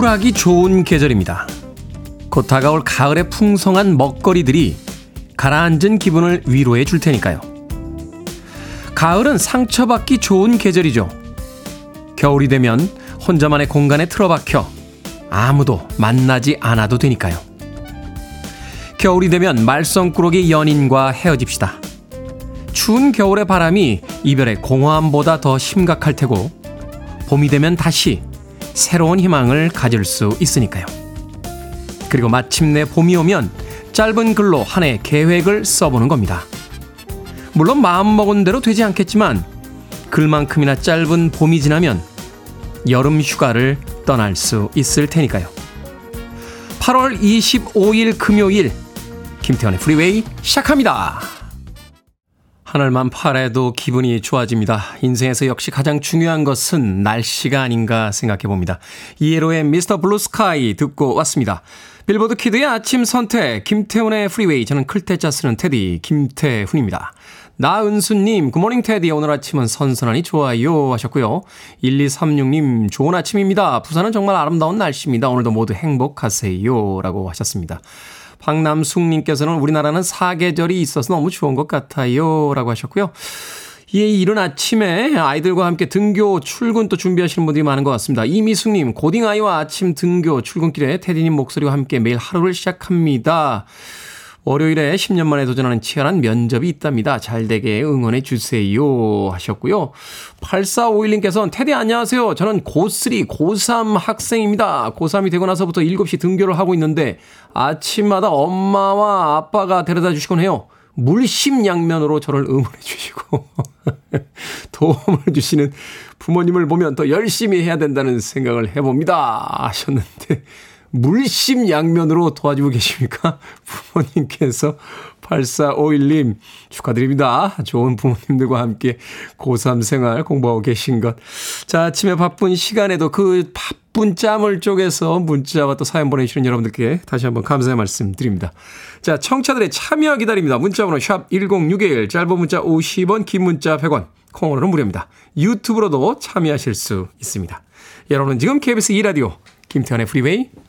우울하기 좋은 계절입니다. 곧 다가올 가을의 풍성한 먹거리들이 가라앉은 기분을 위로해 줄 테니까요. 가을은 상처받기 좋은 계절이죠. 겨울이 되면 혼자만의 공간에 틀어박혀 아무도 만나지 않아도 되니까요. 겨울이 되면 말썽꾸러기 연인과 헤어집시다. 추운 겨울의 바람이 이별의 공허함보다 더 심각할 테고 봄이 되면 다시 새로운 희망을 가질 수 있으니까요. 그리고 마침내 봄이 오면 짧은 글로 한해 계획을 써보는 겁니다. 물론 마음먹은 대로 되지 않겠지만 글만큼이나 짧은 봄이 지나면 여름 휴가를 떠날 수 있을 테니까요. 8월 25일 금요일 김태훈의 Freeway 시작합니다. 하늘만 파래도 기분이 좋아집니다. 인생에서 역시 가장 중요한 것은 날씨가 아닌가 생각해 봅니다. ELO의 Mr. Blue Sky 듣고 왔습니다. 빌보드 kid의 아침 선택, 김태훈의 Freeway. 저는 클 태 자 쓰는 테디, 김태훈입니다. 나은수님, Good morning 테디. 오늘 아침은 선선하니 좋아요. 하셨고요. 1236님, 좋은 아침입니다. 부산은 정말 아름다운 날씨입니다. 오늘도 모두 행복하세요. 라고 하셨습니다. 박남숙님께서는 우리나라는 사계절이 있어서 너무 좋은 것 같아요. 라고 하셨고요. 예, 이른 아침에 아이들과 함께 등교, 출근 또 준비하시는 분들이 많은 것 같습니다. 이미숙님, 고딩아이와 아침 등교, 출근길에 테디님 목소리와 함께 매일 하루를 시작합니다. 월요일에 10년 만에 도전하는 치열한 면접이 있답니다. 잘 되게 응원해 주세요. 하셨고요. 8451님께서는 테디 안녕하세요. 저는 고3, 고3 학생입니다. 고3이 되고 나서부터 7시 등교를 하고 있는데 아침마다 엄마와 아빠가 데려다 주시곤 해요. 물심양면으로 저를 응원해 주시고 도움을 주시는 부모님을 보면 더 열심히 해야 된다는 생각을 해봅니다. 하셨는데 물심양면으로 도와주고 계십니까? 부모님께서 8451님 축하드립니다. 좋은 부모님들과 함께 고3 생활 공부하고 계신 것. 자, 아침에 바쁜 시간에도 그 바쁜 짬을 쪼개서 문자와 또 사연 보내주시는 여러분들께 다시 한번 감사의 말씀 드립니다. 자, 청취자들의 참여 기다립니다. 문자번호 샵 1061, 짧은 문자 50원, 긴 문자 100원, 콩으로는 무료입니다. 유튜브로도 참여하실 수 있습니다. 여러분은 지금 KBS 2라디오 김태훈의 Freeway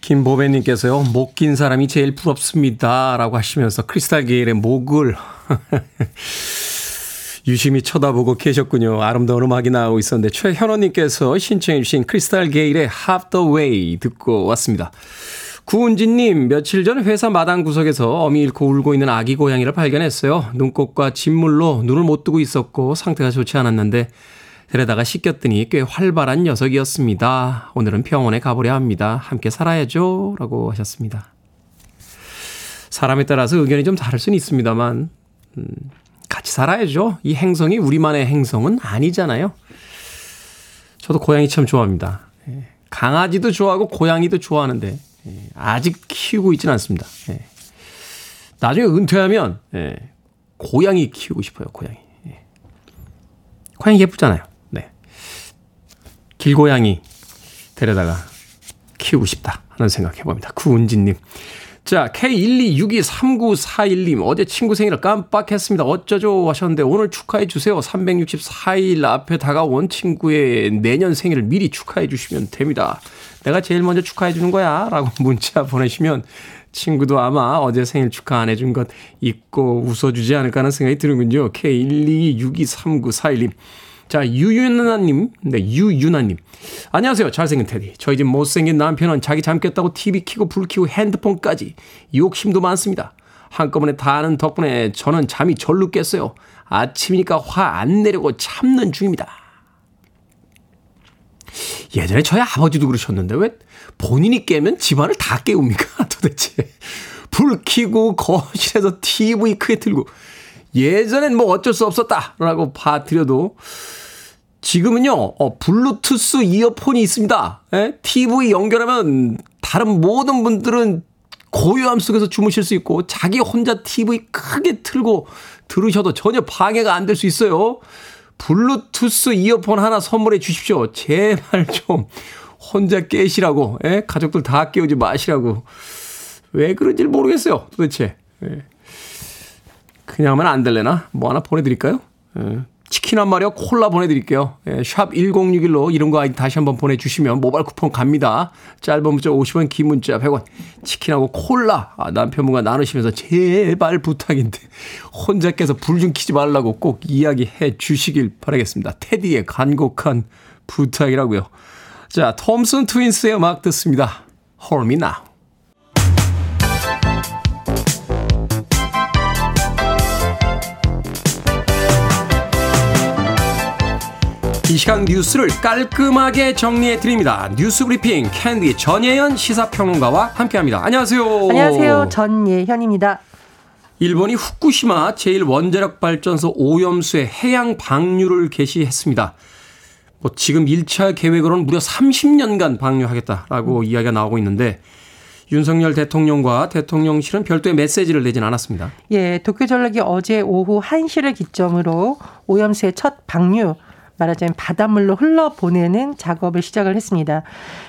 김보배님께서요, 목 긴 사람이 제일 부럽습니다. 라고 하시면서 크리스탈 게일의 목을 유심히 쳐다보고 계셨군요. 아름다운 음악이 나오고 있었는데, 최현원님께서 신청해주신 크리스탈 게일의 Half the Way 듣고 왔습니다. 구은진님, 며칠 전 회사 마당 구석에서 어미 잃고 울고 있는 아기 고양이를 발견했어요. 눈꽃과 진물로 눈을 못 뜨고 있었고 상태가 좋지 않았는데 데려다가 씻겼더니 꽤 활발한 녀석이었습니다. 오늘은 병원에 가보려 합니다. 함께 살아야죠. 라고 하셨습니다. 사람에 따라서 의견이 좀 다를 수는 있습니다만, 음, 같이 살아야죠. 이 행성이 우리만의 행성은 아니잖아요. 저도 고양이 참 좋아합니다. 예. 강아지도 좋아하고 고양이도 좋아하는데, 예. 아직 키우고 있지는 않습니다. 예. 나중에 은퇴하면, 고양이 키우고 싶어요, 고양이. 고양이 예쁘잖아요. 길고양이 데려다가 키우고 싶다 하는 생각 해봅니다. 구은진님. 자, K126239441님, 어제 친구 생일을 깜빡했습니다. 어쩌죠? 하셨는데, 오늘 축하해 주세요. 364일 앞에 다가온 친구의 내년 생일을 미리 축하해 주시면 됩니다. 내가 제일 먼저 축하해 주는 거야. 라고 문자 보내시면, 친구도 아마 어제 생일 축하 안 해준 것 잊고 웃어주지 않을까 하는 생각이 드는군요. K126239441님. 자, 유유나님, 네, 유유나님. 안녕하세요. 잘생긴 테디. 저희 집 못생긴 남편은 자기 잠 깼다고 TV 키고 불 키고 핸드폰까지 욕심도 많습니다. 한꺼번에 다 하는 덕분에 저는 잠이 절로 깼어요. 아침이니까 화 안 내려고 참는 중입니다. 예전에 저희 아버지도 그러셨는데 왜 본인이 깨면 집안을 다 깨웁니까 도대체. 불 켜고 거실에서 TV 크게 틀고 예전엔 뭐 어쩔 수 없었다라고 봐드려도 지금은요, 어, 블루투스 이어폰이 있습니다. 에? TV 연결하면 다른 모든 분들은 고요함 속에서 주무실 수 있고 자기 혼자 TV 크게 틀고 들으셔도 전혀 방해가 안 될 수 있어요. 블루투스 이어폰 하나 선물해 주십시오. 제발 좀 혼자 깨시라고, 에? 가족들 다 깨우지 마시라고. 왜 그런지 모르겠어요, 도대체. 예. 그냥 하면 안 될래나? 뭐 하나 보내드릴까요? 예. 치킨 한 마리와 콜라 보내드릴게요. 예, 샵 1061로 이름과 아이디 다시 한번 보내주시면 모바일 쿠폰 갑니다. 짧은 문자 50원, 긴 문자 100원. 치킨하고 콜라 아, 남편분과 나누시면서 제발 부탁인데 혼자 깨서 불 좀 키지 말라고 꼭 이야기해 주시길 바라겠습니다. 테디의 간곡한 부탁이라고요. 자, 톰슨 트윈스의 음악 듣습니다. Now. 이 시간 뉴스를 깔끔하게 정리해 드립니다. 뉴스 브리핑 캔디 전예현 시사평론가와 함께합니다. 안녕하세요. 안녕하세요. 전예현입니다. 일본이 후쿠시마 제1원자력 발전소 오염수의 해양 방류를 개시했습니다. 뭐 지금 1차 계획으로는 무려 30년간 방류하겠다라고 음. 이야기가 나오고 있는데 윤석열 대통령과 대통령실은 별도의 메시지를 내진 않았습니다. 예, 도쿄 전력이 어제 오후 1시를 기점으로 오염수의 첫 방류 말하자면 바닷물로 흘러보내는 작업을 시작을 했습니다.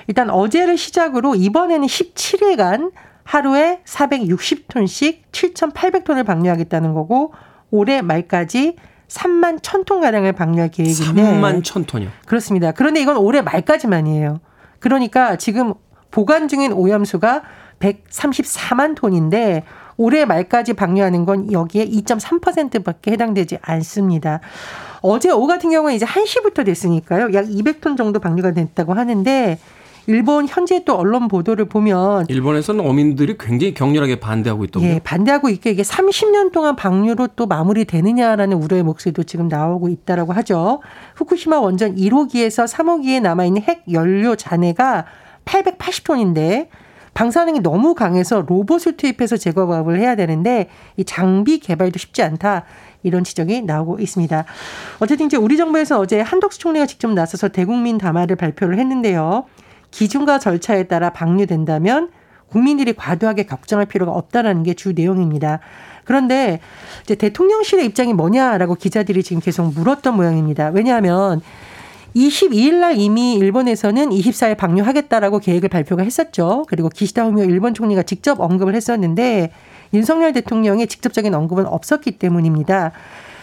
일단 어제를 시작으로 이번에는 17일간 하루에 460톤씩 7,800톤을 방류하겠다는 거고 올해 말까지 3만 1,000톤 가량을 방류할 계획인데 3만 1,000톤이요. 그렇습니다. 그런데 이건 올해 말까지만이에요. 그러니까 지금 보관 중인 오염수가 134만 톤인데 올해 말까지 방류하는 건 여기에 2.3%밖에 해당되지 않습니다. 어제 오후 같은 경우에 이제 1시부터 됐으니까요. 약 200톤 정도 방류가 됐다고 하는데 일본 현재 또 언론 보도를 보면 일본에서는 어민들이 굉장히 격렬하게 반대하고 있더군요. 예, 반대하고 있게 이게 30년 동안 방류로 또 마무리되느냐라는 우려의 목소리도 지금 나오고 있다라고 하죠. 후쿠시마 원전 1호기에서 3호기에 남아 있는 핵 연료 잔해가 880톤인데 방사능이 너무 강해서 로봇을 투입해서 제거 작업을 해야 되는데 이 장비 개발도 쉽지 않다. 이런 지적이 나오고 있습니다. 어쨌든 이제 우리 정부에서 어제 한덕수 총리가 직접 나서서 대국민 담화를 발표를 했는데요. 기준과 절차에 따라 방류된다면 국민들이 과도하게 걱정할 필요가 없다라는 게 주 내용입니다. 그런데 이제 대통령실의 입장이 뭐냐라고 기자들이 지금 계속 물었던 모양입니다. 왜냐하면 22일 날 이미 일본에서는 24일 방류하겠다라고 계획을 발표가 했었죠. 그리고 기시다 후미오 일본 총리가 직접 언급을 했었는데 윤석열 대통령의 직접적인 언급은 없었기 때문입니다.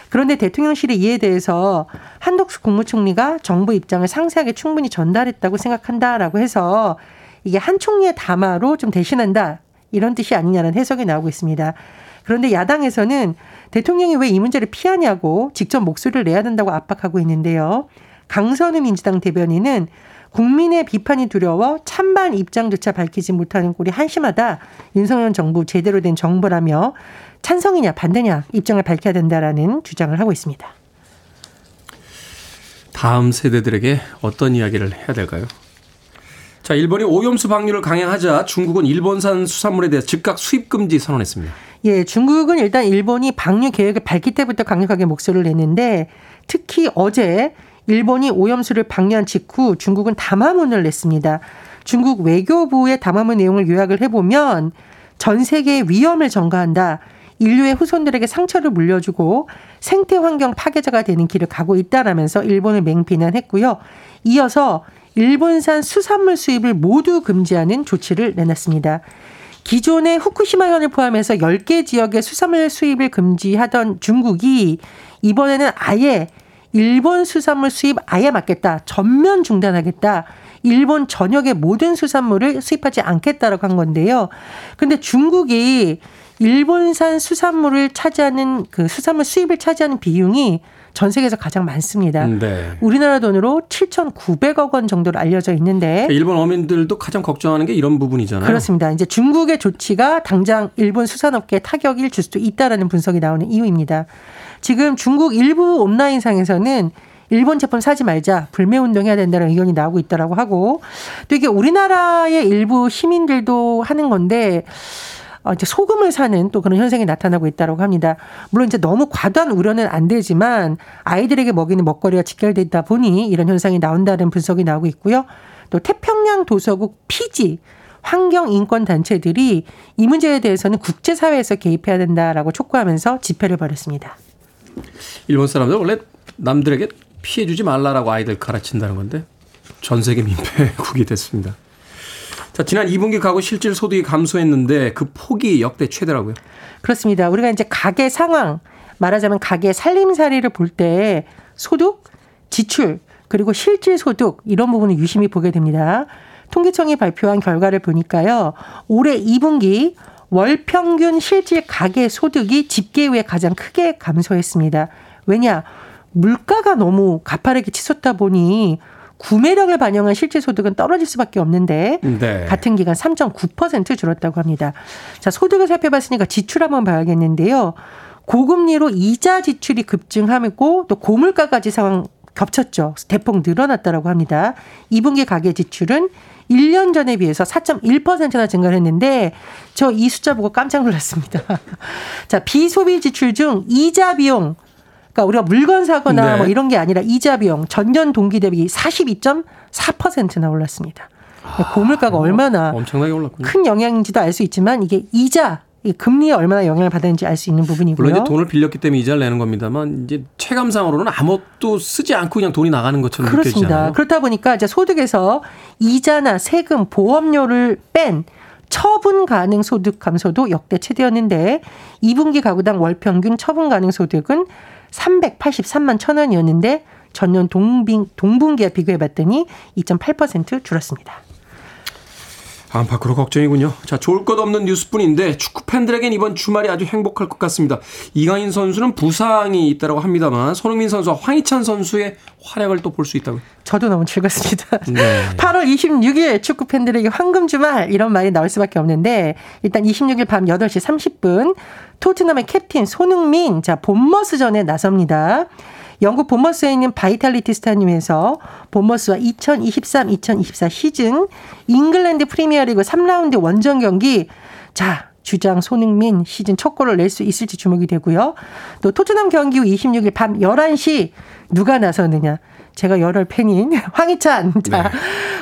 그런데 대통령실이 이에 대해서 한덕수 국무총리가 정부 입장을 상세하게 충분히 전달했다고 생각한다라고 해서 이게 한 총리의 담화로 좀 대신한다 이런 뜻이 아니냐는 해석이 나오고 있습니다. 그런데 야당에서는 대통령이 왜 이 문제를 피하냐고 직접 목소리를 내야 된다고 압박하고 있는데요. 강선우 민주당 대변인은 국민의 비판이 두려워 찬반 입장조차 밝히지 못하는 꼴이 한심하다. 윤석열 정부 제대로 된 정부라며 찬성이냐 반대냐 입장을 밝혀야 된다라는 주장을 하고 있습니다. 다음 세대들에게 어떤 이야기를 해야 될까요? 자, 일본이 오염수 방류를 강행하자 중국은 일본산 수산물에 대해 즉각 수입 금지 선언했습니다. 예, 중국은 일단 일본이 방류 계획을 밝힐 때부터 강력하게 목소리를 냈는데 특히 어제 일본이 오염수를 방류한 직후 중국은 담화문을 냈습니다. 중국 외교부의 담화문 내용을 요약을 해보면 전 세계의 위험을 전가한다. 인류의 후손들에게 상처를 물려주고 생태 환경 파괴자가 되는 길을 가고 있다라면서 일본을 맹비난했고요. 이어서 일본산 수산물 수입을 모두 금지하는 조치를 내놨습니다. 기존의 후쿠시마현을 포함해서 10개 지역의 수산물 수입을 금지하던 중국이 이번에는 아예 일본 수산물 수입 아예 막겠다. 전면 중단하겠다. 일본 전역의 모든 수산물을 수입하지 않겠다라고 한 건데요. 근데 중국이 일본산 수산물을 차지하는 그 수산물 수입을 차지하는 비용이 전 세계에서 가장 많습니다. 네. 우리나라 돈으로 7,900억 원 정도로 알려져 있는데 일본 어민들도 가장 걱정하는 게 이런 부분이잖아요. 그렇습니다. 이제 중국의 조치가 당장 일본 수산업계에 타격을 줄 수도 있다라는 분석이 나오는 이유입니다. 지금 중국 일부 온라인상에서는 일본 제품 사지 말자 불매 운동해야 된다는 의견이 나오고 있다라고 하고 또 이게 우리나라의 일부 시민들도 하는 건데 어, 이제 소금을 사는 또 그런 현상이 나타나고 있다고 합니다. 물론 이제 너무 과도한 우려는 안 되지만 아이들에게 먹이는 먹거리가 직결되다 보니 이런 현상이 나온다는 분석이 나오고 있고요. 또 태평양 도서국 피지 환경 인권 단체들이 이 문제에 대해서는 국제사회에서 개입해야 된다라고 촉구하면서 집회를 벌였습니다. 일본 사람들 원래 남들에게 피해주지 말라라고 아이들 가르친다는 건데 전 세계 민폐국이 됐습니다. 자, 지난 2분기 가구 실질 소득이 감소했는데 그 폭이 역대 최대라고요? 그렇습니다. 우리가 이제 가계 상황, 말하자면 가계 살림살이를 볼 때 소득, 지출, 그리고 실질 소득 이런 부분을 유심히 보게 됩니다. 통계청이 발표한 결과를 보니까요. 올해 2분기 월 평균 실질 가계 소득이 집계 후에 가장 크게 감소했습니다. 왜냐? 물가가 너무 가파르게 치솟다 보니 구매력을 반영한 실질 소득은 떨어질 수밖에 없는데 네. 같은 기간 3.9% 줄었다고 합니다. 자, 소득을 살펴봤으니까 지출 한번 봐야겠는데요. 고금리로 이자 지출이 급증하고 또 고물가까지 상황 겹쳤죠. 대폭 늘어났다고 합니다. 2분기 가계 지출은 1년 전에 비해서 4.1%나 증가를 했는데 저 이 숫자 보고 깜짝 놀랐습니다. 자, 비소비 지출 중 이자 비용 그러니까 우리가 물건 사거나 네. 뭐 이런 게 아니라 이자 비용 전년 동기 대비 42.4%나 올랐습니다. 아, 고물가가 얼마나 엄청나게 올랐군요. 큰 영향인지도 알 수 있지만 이게 이자 이 금리에 얼마나 영향을 받았는지 알 수 있는 부분이고요. 물론 이제 돈을 빌렸기 때문에 이자를 내는 겁니다만 이제 체감상으로는 아무것도 쓰지 않고 그냥 돈이 나가는 것처럼 그렇습니다. 느껴지잖아요. 그렇다 보니까 이제 소득에서 이자나 세금, 보험료를 뺀 처분 가능 소득 감소도 역대 최대였는데 2분기 가구당 월 평균 처분 가능 소득은 383만 천 원이었는데 전년 동빙, 동분기와 비교해 봤더니 2.8% 줄었습니다. 안팎으로 걱정이군요. 자, 좋을 것 없는 뉴스뿐인데 축구 팬들에겐 이번 주말이 아주 행복할 것 같습니다. 이강인 선수는 부상이 있다고 합니다만 손흥민 선수와 황희찬 선수의 활약을 또 볼 수 있다고. 저도 너무 즐겁습니다. 네. 8월 26일 축구 팬들에게 황금 주말 이런 말이 나올 수밖에 없는데 일단 26일 밤 8시 30분 토트넘의 캡틴 손흥민 자 본머스전에 나섭니다. 영국 본머스에 있는 바이탈리티 스타디움에서 본머스와 2023-2024 시즌 잉글랜드 프리미어리그 3라운드 원정 경기 자 주장 손흥민 시즌 첫 골을 낼 수 있을지 주목이 되고요. 또 토트넘 경기 후 26일 밤 11시 누가 나서느냐. 제가 열혈 팬인 황희찬. 자, 네.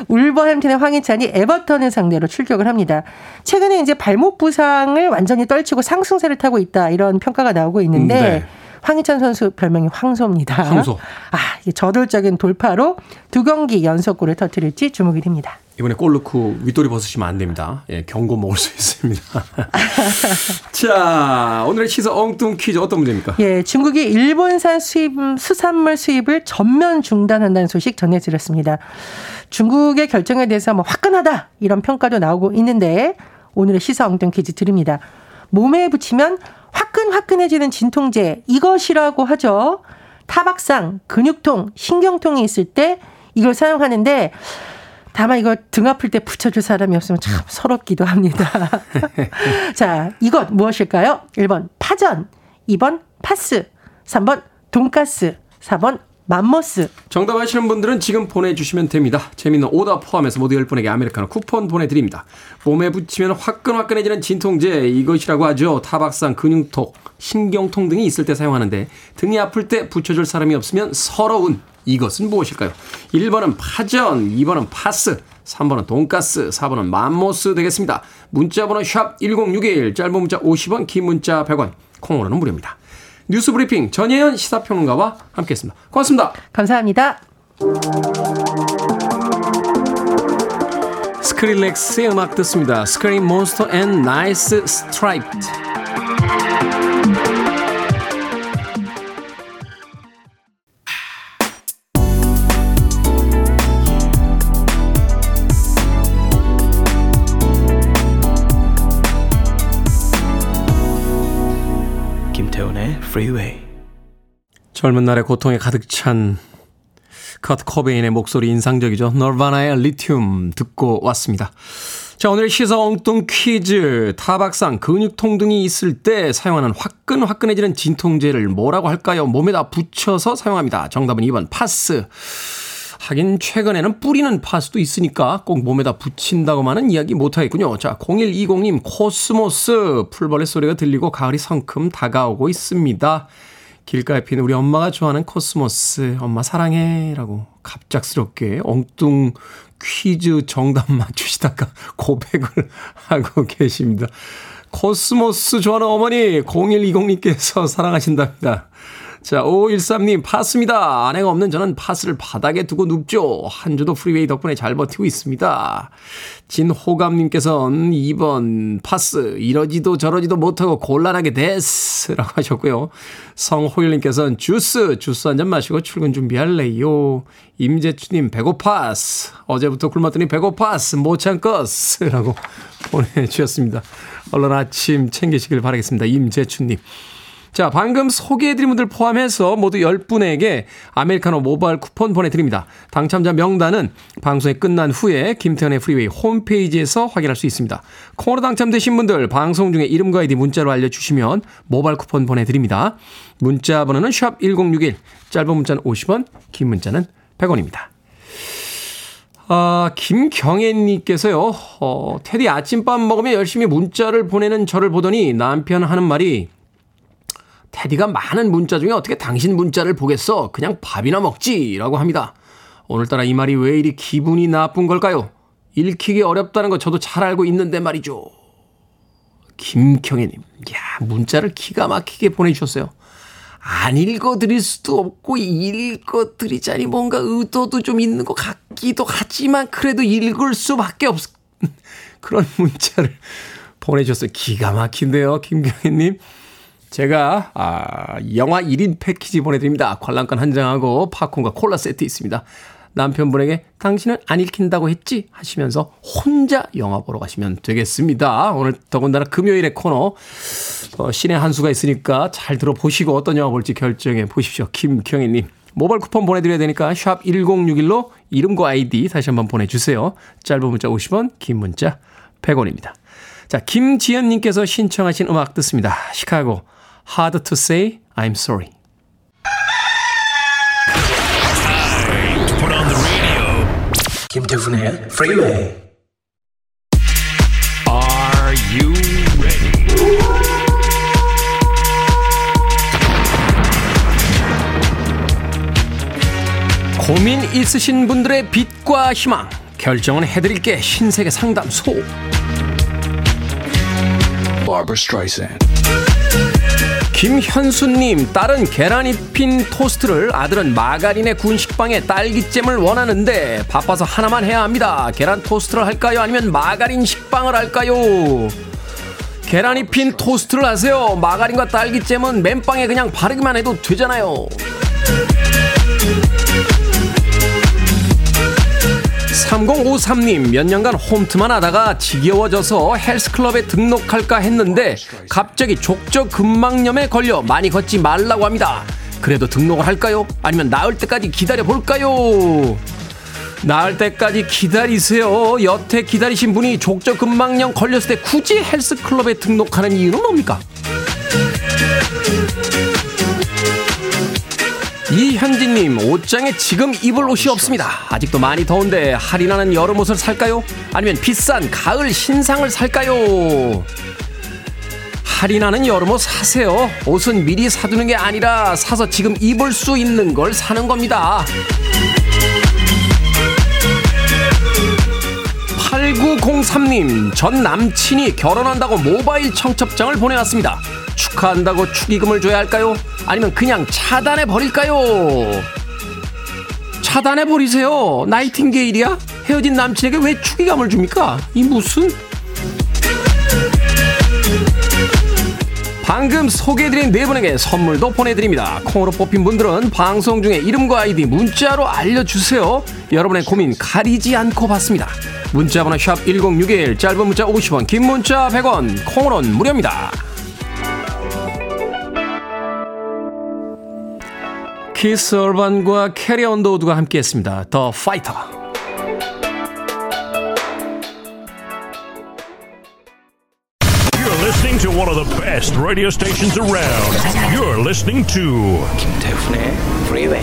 울버햄튼의 황희찬이 에버턴을 상대로 출격을 합니다. 최근에 이제 발목 부상을 완전히 떨치고 상승세를 타고 있다. 이런 평가가 나오고 있는데 네. 황희찬 선수 별명이 황소입니다. 황소. 아, 저돌적인 돌파로 두 경기 연속골을 터뜨릴지 주목이 됩니다. 이번에 골 넣고 윗돌이 벗으시면 안 됩니다. 예, 경고 먹을 수 있습니다. 자, 오늘의 시사 엉뚱 퀴즈 어떤 문제입니까? 예, 중국이 일본산 수입, 수산물 수입을 전면 중단한다는 소식 전해드렸습니다. 중국의 결정에 대해서 뭐 화끈하다 이런 평가도 나오고 있는데 오늘의 시사 엉뚱 퀴즈 드립니다. 몸에 붙이면 화끈화끈해지는 진통제 이것이라고 하죠. 타박상, 근육통, 신경통이 있을 때 이걸 사용하는데 다만 이거 등 아플 때 붙여줄 사람이 없으면 참 서럽기도 합니다. 자, 이것 무엇일까요? 1번 파전, 2번 파스, 3번 돈가스, 4번 맘모스. 정답 아시는 분들은 지금 보내주시면 됩니다. 재밌는 오답 포함해서 모두 10분에게 아메리카노 쿠폰 보내드립니다. 몸에 붙이면 화끈화끈해지는 진통제 이것이라고 하죠. 타박상, 근육통, 신경통 등이 있을 때 사용하는데 등이 아플 때 붙여줄 사람이 없으면 서러운 이것은 무엇일까요? 1번은 파전, 2번은 파스, 3번은 돈가스, 4번은 맘모스 되겠습니다. 문자번호 샵 1061, 짧은 문자 50원, 긴 문자 100원, 콩으로는 무료입니다. 뉴스 브리핑 전예현 시사평론가와 함께했습니다. 고맙습니다. 감사합니다. 스크릴렉스의 음악 듣습니다. Scary Monsters and Nice Sprites. Freeway. 젊은 날의 고통에 가득 찬 커트 코베인의 목소리 인상적이죠. 너바나의 리튬 듣고 왔습니다. 자, 오늘 시사 엉뚱 퀴즈. 타박상, 근육통 등이 있을 때 사용하는 화끈화끈해지는 진통제를 뭐라고 할까요? 몸에다 붙여서 사용합니다. 정답은 2번 파스. 하긴 최근에는 뿌리는 파스도 있으니까 꼭 몸에다 붙인다고만은 이야기 못하겠군요. 자, 0120님 코스모스 풀벌레 소리가 들리고 가을이 성큼 다가오고 있습니다. 길가에 피는 우리 엄마가 좋아하는 코스모스 엄마 사랑해 라고 갑작스럽게 엉뚱 퀴즈 정답 맞추시다가 고백을 하고 계십니다. 코스모스 좋아하는 어머니 0120님께서 사랑하신답니다. 자, 5513님, 파스입니다. 아내가 없는 저는 파스를 바닥에 두고 눕죠. 한 주도 Freeway 덕분에 잘 버티고 있습니다. 진호감님께서는 2번 파스, 이러지도 저러지도 못하고 곤란하게 됐스. 라고 하셨고요. 성호일님께서는 주스, 주스 한 잔 마시고 출근 준비할래요. 임재추님, 배고파스. 어제부터 굶었더니 배고파스. 못 참겠스. 라고 보내주셨습니다. 얼른 아침 챙기시길 바라겠습니다. 임재추님. 자, 방금 소개해드린 분들 포함해서 모두 10분에게 아메리카노 모바일 쿠폰 보내드립니다. 당첨자 명단은 방송이 끝난 후에 김태훈의 Freeway 홈페이지에서 확인할 수 있습니다. 콩으로 당첨되신 분들 방송 중에 이름과 아이디 문자로 알려주시면 모바일 쿠폰 보내드립니다. 문자 번호는 샵 1061, 짧은 문자는 50원, 긴 문자는 100원입니다. 아, 김경애님께서요, 어, 테디 아침밥 먹으면 열심히 문자를 보내는 저를 보더니 남편 하는 말이 테디가 많은 문자 중에 어떻게 당신 문자를 보겠어? 그냥 밥이나 먹지. 라고 합니다. 오늘따라 이 말이 왜 이리 기분이 나쁜 걸까요? 읽히기 어렵다는 거 저도 잘 알고 있는데 말이죠. 김경애님, 야, 문자를 기가 막히게 보내주셨어요. 안 읽어드릴 수도 없고, 읽어드리자니 뭔가 의도도 좀 있는 것 같기도 하지만, 그래도 읽을 수밖에 없, 그런 문자를 보내주셨어요. 기가 막힌데요, 김경애님. 제가 아, 영화 1인 패키지 보내드립니다. 관람권 한 장하고 팝콘과 콜라 세트 있습니다. 남편분에게 당신은 안 읽힌다고 했지? 하시면서 혼자 영화 보러 가시면 되겠습니다. 오늘 더군다나 금요일의 코너 어, 신의 한 수가 있으니까 잘 들어보시고 어떤 영화 볼지 결정해 보십시오. 김경희님. 모바일 쿠폰 보내드려야 되니까 샵 1061로 이름과 아이디 다시 한번 보내주세요. 짧은 문자 50원, 긴 문자 100원입니다. 자, 김지연님께서 신청하신 음악 듣습니다. 시카고 Hard to say I'm sorry. 김태훈의 Freeway. Are you ready? 고민 있으신 분들의 빛과 희망 결정은 해드릴게 신세계 상담소. Barbara Streisand. 김현수님, 딸은 계란이 핀 토스트를, 아들은 마가린에 구운 식빵에 딸기잼을 원하는데 바빠서 하나만 해야 합니다. 계란 토스트를 할까요? 아니면 마가린 식빵을 할까요? 계란이 핀 토스트를 하세요. 마가린과 딸기잼은 맨빵에 그냥 바르기만 해도 되잖아요. 3053님, 몇 년간 홈트만 하다가 지겨워져서 헬스클럽에 등록할까 했는데 갑자기 족저근막염에 걸려 많이 걷지 말라고 합니다. 그래도 등록을 할까요? 아니면 나을 때까지 기다려 볼까요? 나을 때까지 기다리세요. 여태 기다리신 분이 족저근막염 걸렸을 때 굳이 헬스클럽에 등록하는 이유는 뭡니까? 이현진님, 옷장에 지금 입을 옷이 없습니다. 아직도 많이 더운데 할인하는 여름 옷을 살까요? 아니면 비싼 가을 신상을 살까요? 할인하는 여름 옷 사세요. 옷은 미리 사두는 게 아니라 사서 지금 입을 수 있는 걸 사는 겁니다. 8903님, 전 남친이 결혼한다고 모바일 청첩장을 보내왔습니다. 축하한다고 축의금을 줘야 할까요? 아니면 그냥 차단해 버릴까요? 차단해 버리세요. 나이팅게일이야? 헤어진 남친에게 왜 축의금을 줍니까? 이 무슨? 방금 소개해드린 네 분에게 선물도 보내드립니다. 콩으로 뽑힌 분들은 방송 중에 이름과 아이디 문자로 알려주세요. 여러분의 고민 가리지 않고 받습니다. 문자번호 샵 1061, 짧은 문자 50원, 긴 문자 100원, 콩으로는 무료입니다. 키스 얼반과 캐리 언더우드가 함께했습니다. The Fighter. to one of the best radio stations around. You're listening to 김태훈의 Freeway.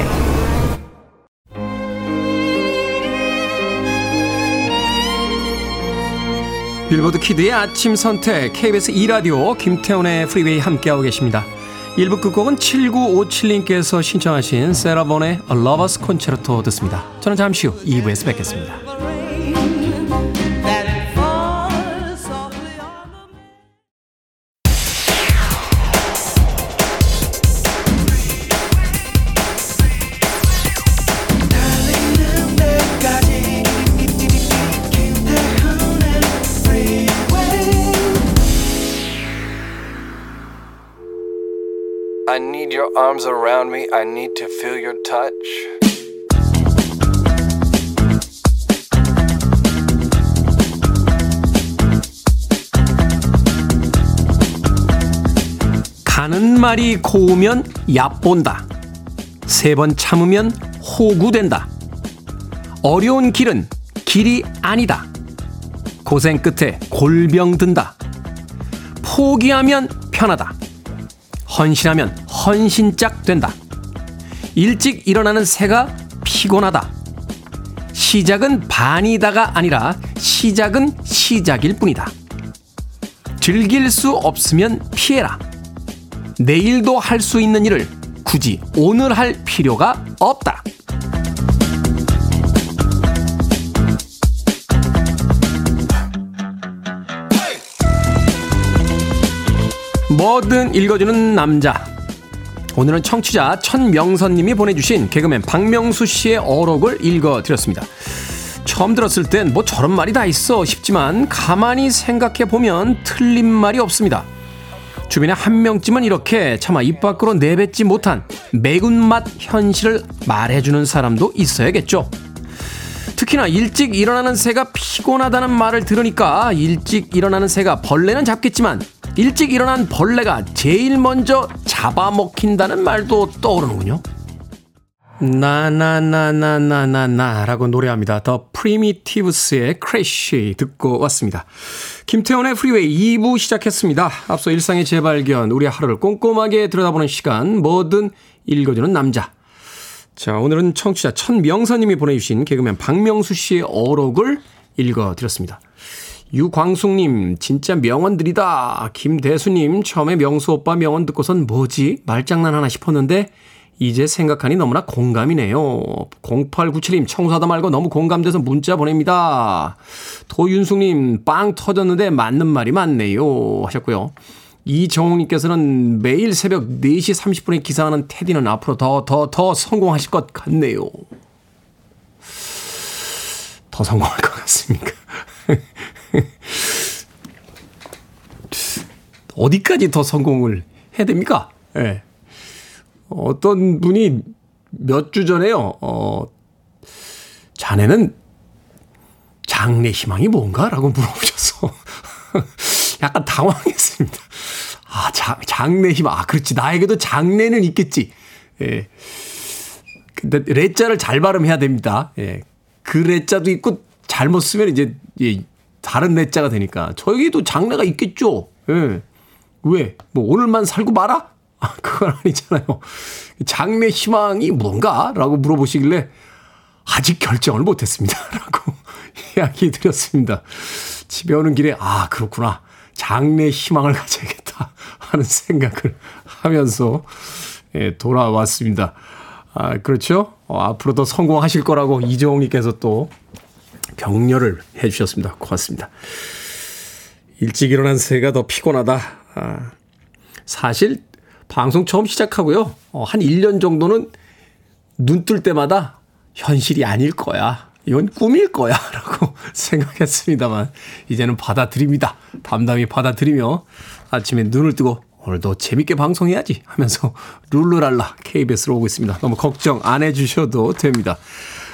빌보드 Kid의 아침 선택 KBS 2 라디오 김태훈의 Freeway 함께하고 계십니다. 1부 끝곡은 7957님께서 신청하신 세라본의 A Lover's Concerto 듣습니다. 저는 잠시 후 2부에서 뵙겠습니다. Arms around me. I need to feel your touch. 가는 말이 고우면 얕본다. 세 번 참으면 호구된다. 어려운 길은 길이 아니다. 고생 끝에 골병 든다. 포기하면 편하다. 헌신하면 헌신짝 된다. 일찍 일어나는 새가 피곤하다. 시작은 반이다가 아니라 시작은 시작일 뿐이다. 즐길 수 없으면 피해라. 내일도 할 수 있는 일을 굳이 오늘 할 필요가 없다. 뭐든 읽어주는 남자. 오늘은 청취자 천명선님이 보내주신 개그맨 박명수 씨의 어록을 읽어드렸습니다. 처음 들었을 땐 뭐 저런 말이 다 있어 싶지만 가만히 생각해 보면 틀린 말이 없습니다. 주변에 한 명쯤은 이렇게 차마 입 밖으로 내뱉지 못한 매운맛 현실을 말해주는 사람도 있어야겠죠. 특히나 일찍 일어나는 새가 피곤하다는 말을 들으니까 일찍 일어나는 새가 벌레는 잡겠지만 일찍 일어난 벌레가 제일 먼저 잡아먹힌다는 말도 떠오르는군요. 나나나나나나나 라고 노래합니다. 더 프리미티브스의 Crash 듣고 왔습니다. 김태훈의 Freeway 2부 시작했습니다. 앞서 일상의 재발견, 우리 하루를 꼼꼼하게 들여다보는 시간, 뭐든 읽어주는 남자. 자, 오늘은 청취자 천명선님이 보내주신 개그맨 박명수 씨의 어록을 읽어드렸습니다. 유광숙님, 진짜 명언들이다. 김대수님, 처음에 명수 오빠 명언 듣고선 뭐지? 말장난 하나 싶었는데, 이제 생각하니 너무나 공감이네요. 0897님, 청소하다 말고 너무 공감돼서 문자 보냅니다. 도윤숙님, 빵 터졌는데 맞는 말이 많네요. 하셨고요. 이정욱님께서는 매일 새벽 4시 30분에 기상하는 테디는 앞으로 더, 더, 더 성공하실 것 같네요. 더 성공할 것 같습니까? 어디까지 더 성공을 해야 됩니까? 예. 네. 어떤 분이 몇 주 전에요, 어, 자네는 장래 희망이 뭔가? 라고 물어보셔서 약간 당황했습니다. 아, 장, 장래 희망. 아, 그렇지. 나에게도 장래는 있겠지. 예. 근데 레자를 잘 발음해야 됩니다. 예. 그 레자도 있고 잘못 쓰면 이제 예, 다른 레자가 되니까 저에게도 장래가 있겠죠. 예. 왜? 뭐 오늘만 살고 말아? 아, 그건 아니잖아요. 장래 희망이 뭔가? 라고 물어보시길래 아직 결정을 못했습니다. 라고 이야기 드렸습니다. 집에 오는 길에 아, 그렇구나. 장래 희망을 가져야겠다. 하는 생각을 하면서 예, 돌아왔습니다. 아, 그렇죠? 어, 앞으로도 성공하실 거라고 이정욱님께서 또 격려를 해 주셨습니다. 고맙습니다. 일찍 일어난 새가 더 피곤하다. 아, 사실 방송 처음 시작하고요. 어, 한 1년 정도는 눈 뜰 때마다 현실이 아닐 거야. 이건 꿈일 거야. 라고 생각했습니다만, 이제는 받아들입니다. 담담히 받아들이며 아침에 눈을 뜨고 오늘도 재밌게 방송해야지 하면서 룰루랄라 KBS로 오고 있습니다. 너무 걱정 안 해주셔도 됩니다.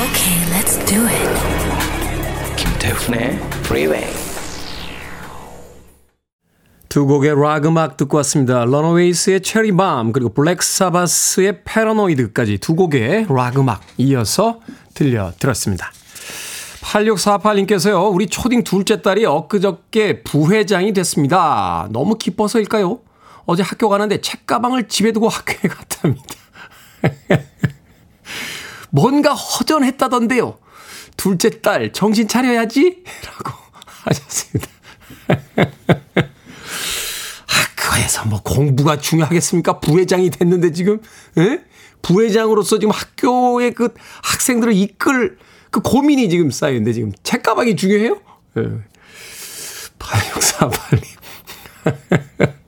Okay, let's do it. 임백천의 Freeway 두 곡의 락 음악 듣고 왔습니다. 러너웨이스의 Cherry Bomb 그리고 블랙사바스의 Paranoid까지 두 곡의 락 음악 이어서 들려드렸습니다. 8648님께서요. 우리 초딩 둘째 딸이 엊그저께 부회장이 됐습니다. 너무 기뻐서일까요? 어제 학교 가는데 책가방을 집에 두고 학교에 갔답니다. 뭔가 허전했다던데요. 둘째 딸 정신 차려야지 라고 하셨습니다. 학교에서 뭐 공부가 중요하겠습니까? 부회장이 됐는데 지금 에? 부회장으로서 지금 학교의 그 학생들을 이끌 그 고민이 지금 쌓여있는데 지금 책가방이 중요해요? 예. 8648님.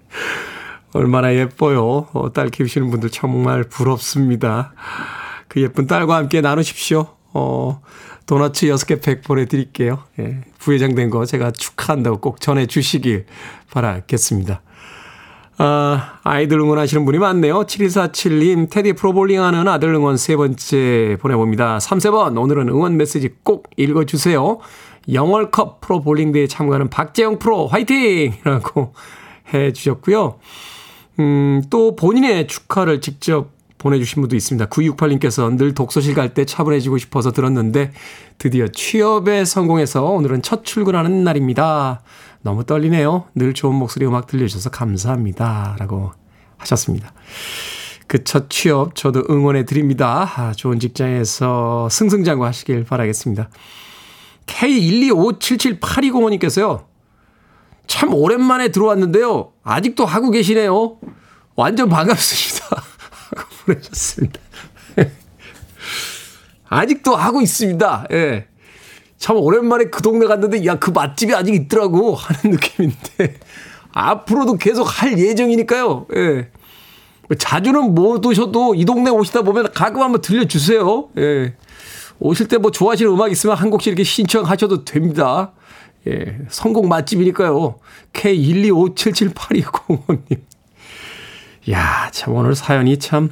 얼마나 예뻐요. 어, 딸 키우시는 분들 정말 부럽습니다. 그 예쁜 딸과 함께 나누십시오. 어, 도너츠 6개 팩 보내드릴게요. 예, 부회장 된 거 제가 축하한다고 꼭 전해주시길 바라겠습니다. 아, 아이들 응원하시는 분이 많네요. 7247님, 테디 프로볼링 하는 아들 응원 세 번째 보내봅니다. 3세번, 오늘은 응원 메시지 꼭 읽어주세요. 영월컵 프로볼링대에 참가하는 박재영 프로 화이팅! 이라고 해 주셨고요. 음, 또 본인의 축하를 직접 보내주신 분도 있습니다. 9268님께서 늘 독서실 갈 때 차분해지고 싶어서 들었는데 드디어 취업에 성공해서 오늘은 첫 출근하는 날입니다. 너무 떨리네요. 늘 좋은 목소리 음악 들려주셔서 감사합니다. 라고 하셨습니다. 그 첫 취업 저도 응원해 드립니다. 아, 좋은 직장에서 승승장구 하시길 바라겠습니다. K125778205님께서요. 참 오랜만에 들어왔는데요. 아직도 하고 계시네요. 완전 반갑습니다. 보내셨습니다. 아직도 하고 있습니다. 예. 참 오랜만에 그 동네 갔는데 야 그 맛집이 아직 있더라고 하는 느낌인데 앞으로도 계속 할 예정이니까요. 예. 자주는 못 오셔도 이 동네 오시다 보면 가끔 한번 들려주세요. 예. 오실 때 뭐 좋아하시는 음악 있으면 한 곡씩 이렇게 신청하셔도 됩니다. 예. 성공 맛집이니까요. K125778205님. 야, 참 오늘 사연이 참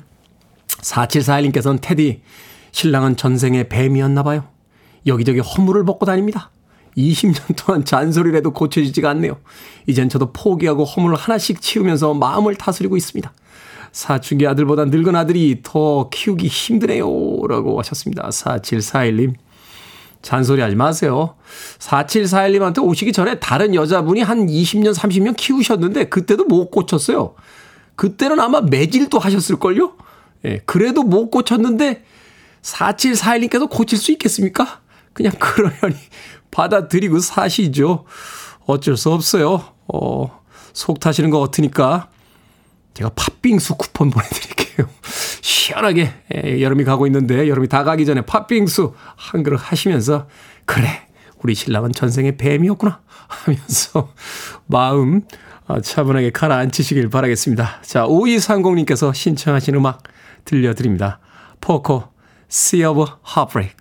4741님께서는 테디 신랑은 전생에 뱀이었나 봐요. 여기저기 허물을 벗고 다닙니다. 20년 동안 잔소리를 해도 고쳐지지가 않네요. 이젠 저도 포기하고 허물을 하나씩 치우면서 마음을 다스리고 있습니다. 사춘기 아들보다 늙은 아들이 더 키우기 힘드네요. 라고 하셨습니다. 4741님. 잔소리 하지 마세요. 4741님한테 오시기 전에 다른 여자분이 한 20년, 30년 키우셨는데 그때도 못 고쳤어요. 그때는 아마 매질도 하셨을걸요? 예, 그래도 못 고쳤는데 4741님께서 고칠 수 있겠습니까? 그냥 그러려니 받아들이고 사시죠. 어쩔 수 없어요. 어, 속 타시는 거 같으니까 제가 팥빙수 쿠폰 보내드릴게요. 시원하게 예, 여름이 가고 있는데 여름이 다 가기 전에 팥빙수 한 그릇 하시면서 그래 우리 신랑은 전생에 뱀이었구나 하면서 마음 어, 차분하게 가라앉히시길 바라겠습니다. 자 5230님께서 신청하신 음악 들려드립니다. 포코 Sea of Heartbreak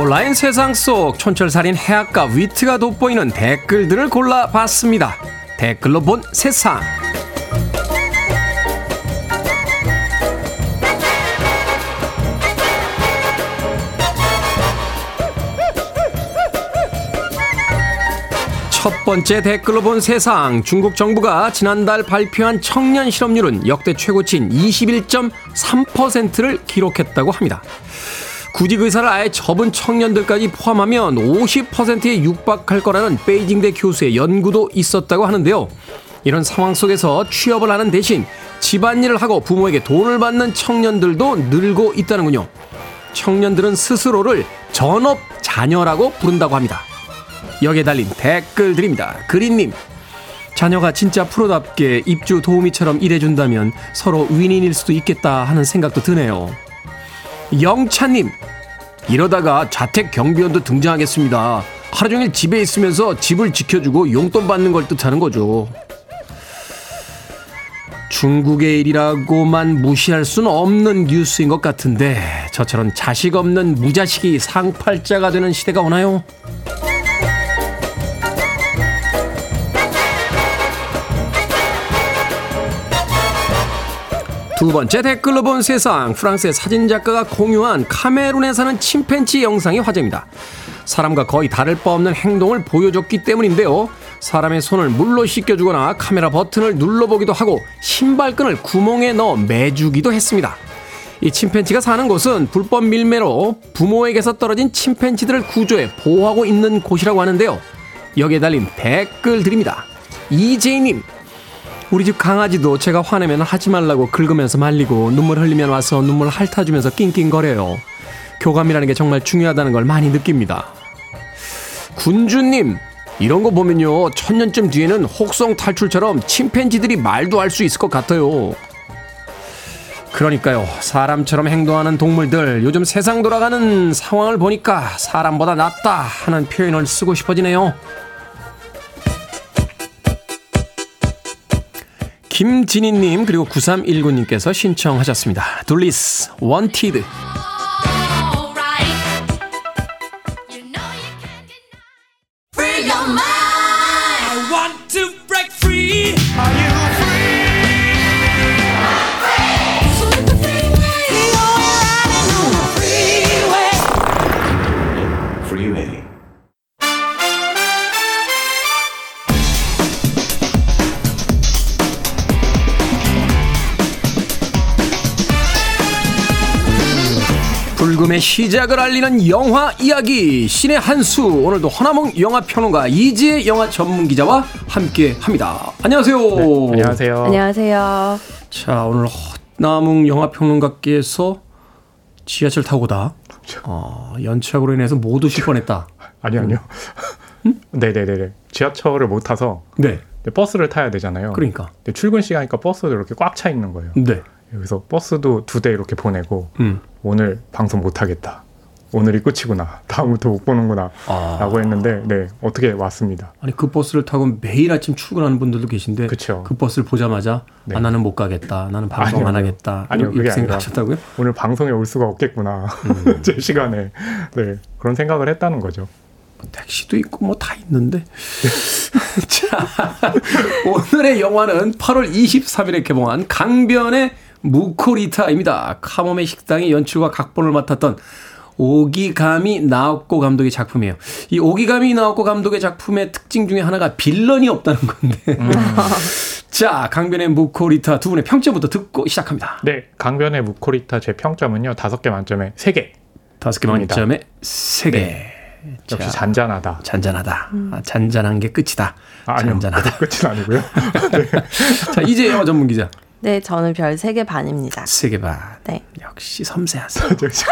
온라인 세상 속 촌철살인 해악과 위트가 돋보이는 댓글들을 골라봤습니다. 댓글로 본 세상. 첫 번째 댓글로 본 세상. 중국 정부가 지난달 발표한 청년 실업률은 역대 최고치인 21.3%를 기록했다고 합니다. 구직 의사를 아예 접은 청년들까지 포함하면 50%에 육박할 거라는 베이징대 교수의 연구도 있었다고 하는데요. 이런 상황 속에서 취업을 하는 대신 집안일을 하고 부모에게 돈을 받는 청년들도 늘고 있다는군요. 청년들은 스스로를 전업 자녀라고 부른다고 합니다. 여기에 달린 댓글 드립니다. 그린님, 자녀가 진짜 프로답게 입주 도우미처럼 일해준다면 서로 윈윈일 수도 있겠다 하는 생각도 드네요. 영차님, 이러다가 자택 경비원도 등장하겠습니다. 하루 종일 집에 있으면서 집을 지켜주고 용돈 받는 걸 뜻하는 거죠. 중국의 일이라고만 무시할 수는 없는 뉴스인 것 같은데 저처럼 자식 없는 무자식이 상팔자가 되는 시대가 오나요? 두 번째 댓글로 본 세상 프랑스의 사진작가가 공유한 카메룬에 사는 침팬지 영상이 화제입니다. 사람과 거의 다를 바 없는 행동을 보여줬기 때문인데요. 사람의 손을 물로 씻겨주거나 카메라 버튼을 눌러보기도 하고 신발끈을 구멍에 넣어 매주기도 했습니다. 이 침팬지가 사는 곳은 불법 밀매로 부모에게서 떨어진 침팬지들을 구조해 보호하고 있는 곳이라고 하는데요. 여기에 달린 댓글 드립니다. 이재희님, 우리 집 강아지도 제가 화내면 하지 말라고 긁으면서 말리고 눈물 흘리면 와서 눈물 핥아주면서 낑낑거려요. 교감이라는 게 정말 중요하다는 걸 많이 느낍니다. 군주님, 이런 거 보면요. 천년쯤 뒤에는 혹성 탈출처럼 침팬지들이 말도 할 수 있을 것 같아요. 그러니까요. 사람처럼 행동하는 동물들, 요즘 세상 돌아가는 상황을 보니까 사람보다 낫다 하는 표현을 쓰고 싶어지네요. 김진희님 그리고 9319님께서 신청하셨습니다. 둘리스 원티드 시작을 알리는 영화 이야기 신의 한수 오늘도 허나몽 영화 평론가 이지혜 영화 전문 기자와 함께 합니다. 안녕하세요. 네, 안녕하세요. 안녕하세요. 자 오늘 허나몽 영화 평론가께서 지하철 타고 다 어, 연착으로 인해서 못 오실 뻔했다. 아니요, 아니요. 네네네네. 지하철을 못 타서 네, 버스를 타야 되잖아요. 그러니까 출근 시간이니까 버스도 이렇게 꽉 차 있는 거예요. 네, 여기서 버스도 두 대 이렇게 보내고 음, 오늘 방송 못 하겠다. 오늘이 끝이구나. 다음부터 못 보는구나. 아. 라고 했는데 네 어떻게 왔습니다. 아니 그 버스를 타고 매일 아침 출근하는 분들도 계신데 그쵸. 그 버스를 보자마자 네. 아 나는 못 가겠다. 나는 방송 아니요, 안. 하겠다. 아니요, 이렇게 그게. 생각하셨다고요? 오늘 방송에 올 수가 없겠구나. 음. 제 시간에 네 그런 생각을 했다는 거죠. 택시도 있고 뭐 다 있는데. 자, 오늘의 영화는 8월 23일에 개봉한 강변의 무코리타입니다. 카모메 식당의 연출과 각본을 맡았던 오기가미 나오코 감독의 작품이에요. 이 오기가미 나오코 감독의 작품의 특징 중에 하나가 빌런이 없다는 건데. 자, 강변의 무코리타 두 분의 평점부터 듣고 시작합니다. 네 강변의 무코리타 제 평점은요 다섯 개 만점에 세 개. 다섯 개 만점에 세 개. 역시 자, 잔잔하다. 잔잔하다. 아, 잔잔한 게 끝이다. 아, 아니요. 잔잔하다. 끝은 아니고요. 자, 이제 영화 전문 기자. 네, 저는 별 3개 반입니다. 세계 반. 네. 역시 섬세하세요. 네, 역시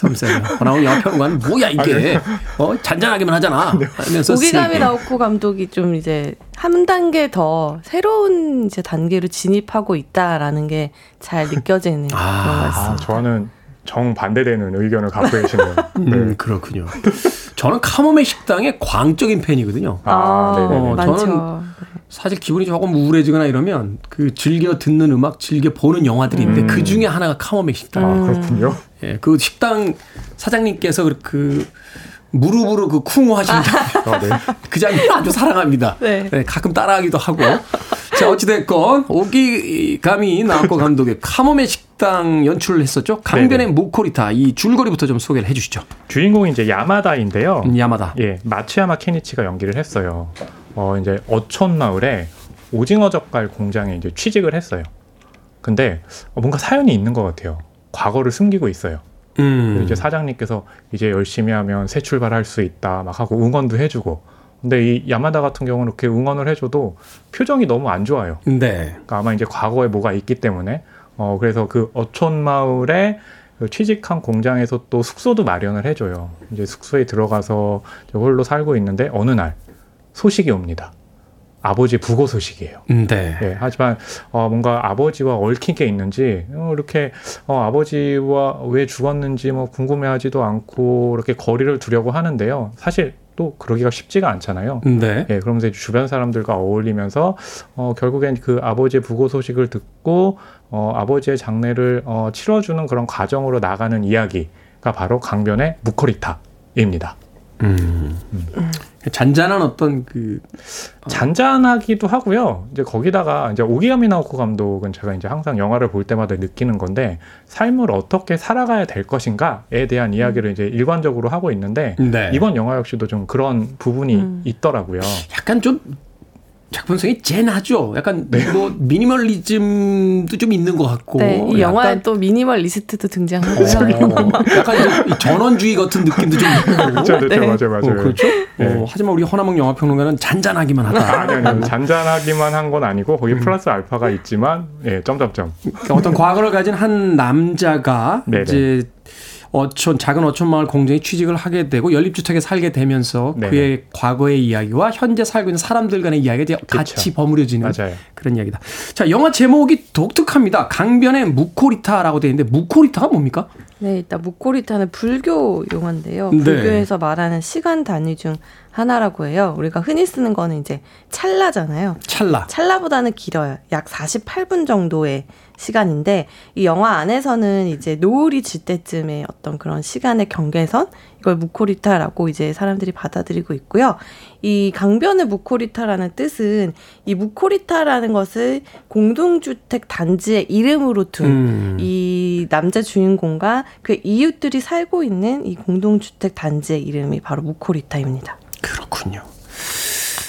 섬세해요. 나오는 영화 평론가는 뭐야 이게? 어 잔잔하기만 하잖아. 하면서 오기감이. 나오고 감독이 좀 이제 한 단계 더 새로운 이제 단계로 진입하고 있다라는 게 잘 느껴지는 아, 그런 것 아, 같습니다. 저는 정 반대되는 의견을 갖고 계시네요. 음, 네. 그렇군요. 저는 카모메 식당의 광적인 팬이거든요. 아, 네네네. 어, 많죠. 저는 사실 기분이 조금 우울해지거나 이러면 그 즐겨 듣는 음악, 즐겨 보는 영화들이 있는데 음. 그 중에 하나가 카모메 식당. 아, 그렇군요. 예, 그 식당 사장님께서 그- 그 무릎으로 그쿵 하시는 장면. 아, 네. 그 장면 아주 사랑합니다. 네. 가끔 따라하기도 하고. 자, 어찌됐건, 오기감이 나왔고 감독의 카모메 식당 연출을 했었죠. 강변의 네네. 무코리타. 이 줄거리부터 좀 소개를 해 주시죠. 주인공이 이제 야마다인데요. 음, 야마다. 예, 마츠야마 케니치가 연기를 했어요. 어, 이제 어촌 마을에 오징어 젓갈 공장에 이제 취직을 했어요. 근데 어, 뭔가 사연이 있는 것 같아요. 과거를 숨기고 있어요. 음. 이제 사장님께서 이제 열심히 하면 새 출발할 수 있다 막 하고 응원도 해주고. 근데 이 야마다 같은 경우는 이렇게 응원을 해줘도 표정이 너무 안 좋아요. 네. 그러니까 아마 이제 과거에 뭐가 있기 때문에 어 그래서 그 어촌 마을에 그 취직한 공장에서 또 숙소도 마련을 해줘요. 이제 숙소에 들어가서 홀로 살고 있는데 어느 날 소식이 옵니다. 아버지 부고 소식이에요. 음, 네. 예, 하지만 어, 뭔가 아버지와 얽힌 게 있는지 어, 이렇게 어, 아버지와 왜 죽었는지 뭐 궁금해하지도 않고 이렇게 거리를 두려고 하는데요. 사실 또 그러기가 쉽지가 않잖아요. 네. 예, 그러면서 주변 사람들과 어울리면서 어, 결국엔 그 아버지의 부고 소식을 듣고 어, 아버지의 장례를 어, 치러주는 그런 과정으로 나가는 이야기가 바로 강변의 무코리타입니다. 음. 잔잔한 어떤 그 잔잔하기도 하고요. 이제 거기다가 이제 오기야미 나오코 감독은 제가 이제 항상 영화를 볼 때마다 느끼는 건데 삶을 어떻게 살아가야 될 것인가에 대한 이야기를 이제 일관적으로 하고 있는데 네. 이번 영화 역시도 좀 그런 부분이 음. 있더라고요. 약간 좀 작품성이 젠하죠. 약간 뭐 미니멀리즘도 좀 있는 것 같고. 네, 이 영화에 또 미니멀리스트도 등장하고요. 어, 약간 전원주의 같은 느낌도 좀 있고. 그렇죠, 그렇죠, 네. 맞아요, 맞아요. 어, 그렇죠. 네. 어, 하지만 우리 허남몽 영화 평론가는 잔잔하기만 하다. 아니, 아니, 잔잔하기만 한 건 아니고 거기 플러스 알파가 있지만 예, 점점점. 그러니까 어떤 과거를 가진 한 남자가 네네. 이제 어촌 작은 어촌 마을 공장에 취직을 하게 되고 연립주택에 살게 되면서 네네. 그의 과거의 이야기와 현재 살고 있는 사람들 간의 이야기가 같이 버무려지는 맞아요. 그런 이야기다. 자, 영화 제목이 독특합니다. 강변의 무코리타라고 되어 있는데 무코리타가 뭡니까? 네, 일단 무코리타는 불교 용어인데요. 네. 불교에서 말하는 시간 단위 중 하나라고 해요. 우리가 흔히 쓰는 거는 이제 찰나잖아요. 찰나. 찰나보다는 길어요. 약 48분 정도의 시간인데 이 영화 안에서는 이제 노을이 질 때쯤에 어떤 그런 시간의 경계선 이걸 무코리타라고 이제 사람들이 받아들이고 있고요. 이 강변의 무코리타라는 뜻은 이 무코리타라는 것을 공동주택 단지의 이름으로 둔 음. 이 남자 주인공과 그 이웃들이 살고 있는 이 공동주택 단지의 이름이 바로 무코리타입니다. 그렇군요.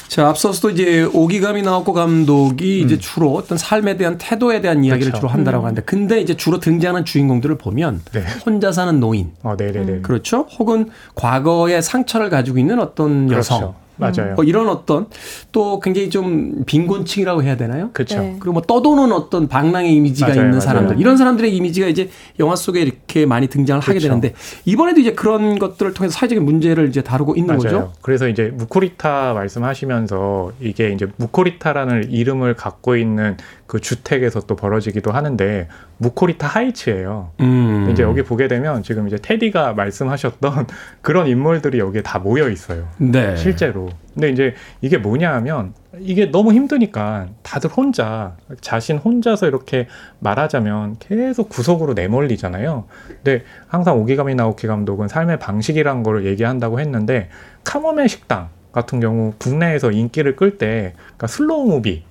자, 앞서서도 이제 오기감이 나왔고 감독이 이제 주로 어떤 삶에 대한 태도에 대한 이야기를 그렇죠. 주로 한다라고 하는데 근데 이제 주로 등장하는 주인공들을 보면 네. 혼자 사는 노인, 어, 네네네. 그렇죠? 혹은 과거의 상처를 가지고 있는 어떤 여성, 그렇죠. 맞아요. 뭐 이런 어떤 또 굉장히 좀 빈곤층이라고 해야 되나요? 그렇죠. 네. 그리고 뭐 떠도는 어떤 방랑의 이미지가 맞아요, 있는 맞아요. 사람들 이런 사람들의 이미지가 이제 영화 속에 이렇게 많이 등장을 하게 그렇죠. 되는데 이번에도 이제 그런 것들을 통해서 사회적인 문제를 이제 다루고 있는 맞아요. 거죠. 그래서 이제 무코리타 말씀하시면서 이게 이제 무코리타라는 이름을 갖고 있는 그 주택에서 또 벌어지기도 하는데 무코리타 하이츠예요. 음. 이제 여기 보게 되면 지금 이제 테디가 말씀하셨던 그런 인물들이 여기에 다 모여 있어요. 네. 실제로. 근데 이제 이게 뭐냐 하면 이게 너무 힘드니까 다들 혼자 자신 혼자서 이렇게 말하자면 계속 구석으로 내몰리잖아요. 근데 항상 오기가미 나오코 감독은 삶의 방식이란 거를 얘기한다고 했는데 카모메 식당 같은 경우 국내에서 인기를 끌때 그러니까 slow movie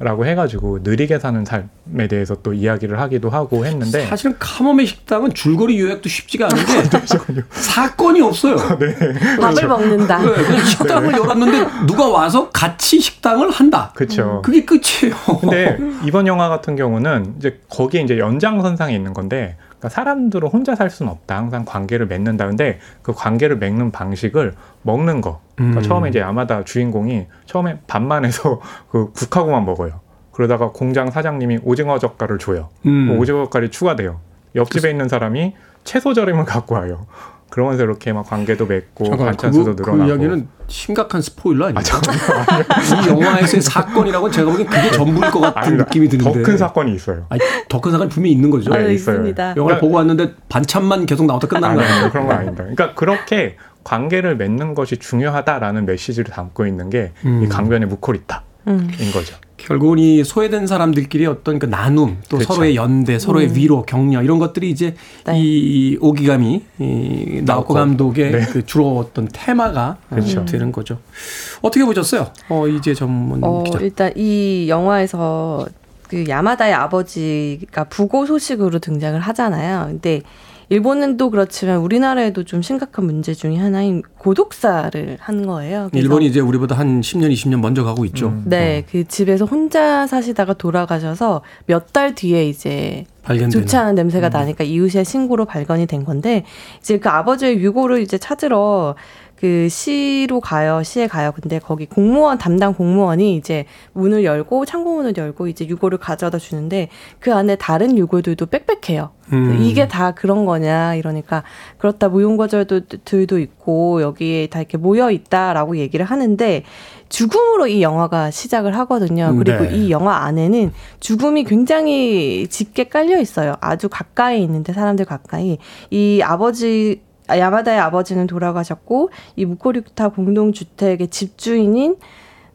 라고 해가지고 느리게 사는 삶에 대해서 또 이야기를 하기도 하고 했는데 사실은 카모메 식당은 줄거리 요약도 쉽지가 않은데 그렇죠. 사건이 없어요. 밥을 먹는다. 네, 그냥 식당을 열었는데 누가 와서 같이 식당을 한다. 그렇죠. 그게 끝이에요. 근데 이번 영화 같은 경우는 이제 거기에 이제 연장선상에 있는 건데 그러니까 사람들은 혼자 살 수는 없다. 항상 관계를 맺는다. 근데 그 관계를 맺는 방식을 먹는 거. 그러니까 음. 처음에 이제 야마다 주인공이 처음에 밥만 해서 그 국하고만 먹어요. 그러다가 공장 사장님이 오징어 젓갈을 줘요. 음. 뭐 오징어 젓갈이 추가돼요. 옆집에 있는 사람이 채소 절임을 갖고 와요. 그러면서 이렇게 막 관계도 맺고 잠깐 반찬 수도 그거, 그 늘어나고. 이야기는 심각한 스포일러 아니에요? 아. 이 영화에서의 사건이라고는 제가 보기엔 그게 전부일 것 같은 아닙니다. 느낌이 드는데. 더 큰 사건이 있어요. 아니, 더큰 사건이 분명히 있는 거죠. 네, 아, 있어요. 있습니다. 영화를 그러니까- 보고 왔는데 반찬만 계속 나오다 끝나는 거 아니? 아니, 그런 건 아닙니다. 그러니까 그렇게 관계를 맺는 것이 중요하다라는 메시지를 담고 있는 게이 음. 강변의 무코리타인 음. 거죠. 결국은 이 소외된 사람들끼리 어떤 그 나눔, 또 그렇죠. 서로의 연대, 서로의 위로, 격려 이런 것들이 이제 네. 이 오기감이 이 나오코. 감독의 네. 그 주로 어떤 테마가 그렇죠. 어, 되는 거죠. 어떻게 보셨어요? 어 이제 전문 어, 기자. 일단 이 영화에서 그 야마다의 아버지가 부고 소식으로 등장을 하잖아요. 근데 일본은 또 그렇지만 우리나라에도 좀 심각한 문제 중에 하나인 고독사를 한 거예요. 그래서 일본이 이제 우리보다 한 10년, 20년 먼저 가고 있죠. 음. 네, 그 집에서 혼자 사시다가 돌아가셔서 몇 달 뒤에 이제 발견되는. 좋지 않은 냄새가 나니까 이웃의 신고로 발견이 된 건데 이제 그 아버지의 유고를 이제 찾으러 그 시로 가요. 시에 가요. 근데 거기 공무원 담당 공무원이 이제 문을 열고 창고문을 열고 이제 유고를 가져다 주는데 그 안에 다른 유고들도 빽빽해요. 음. 이게 다 그런 거냐 이러니까 그렇다 무용거절들도 있고 여기에 다 이렇게 모여 있다라고 얘기를 하는데 죽음으로 이 영화가 시작을 하거든요. 그리고 네. 이 영화 안에는 죽음이 굉장히 짙게 깔려 있어요. 아주 가까이 있는데 사람들 가까이 이 아버지 아, 야마다의 아버지는 돌아가셨고 이 무코리타 공동주택의 집주인인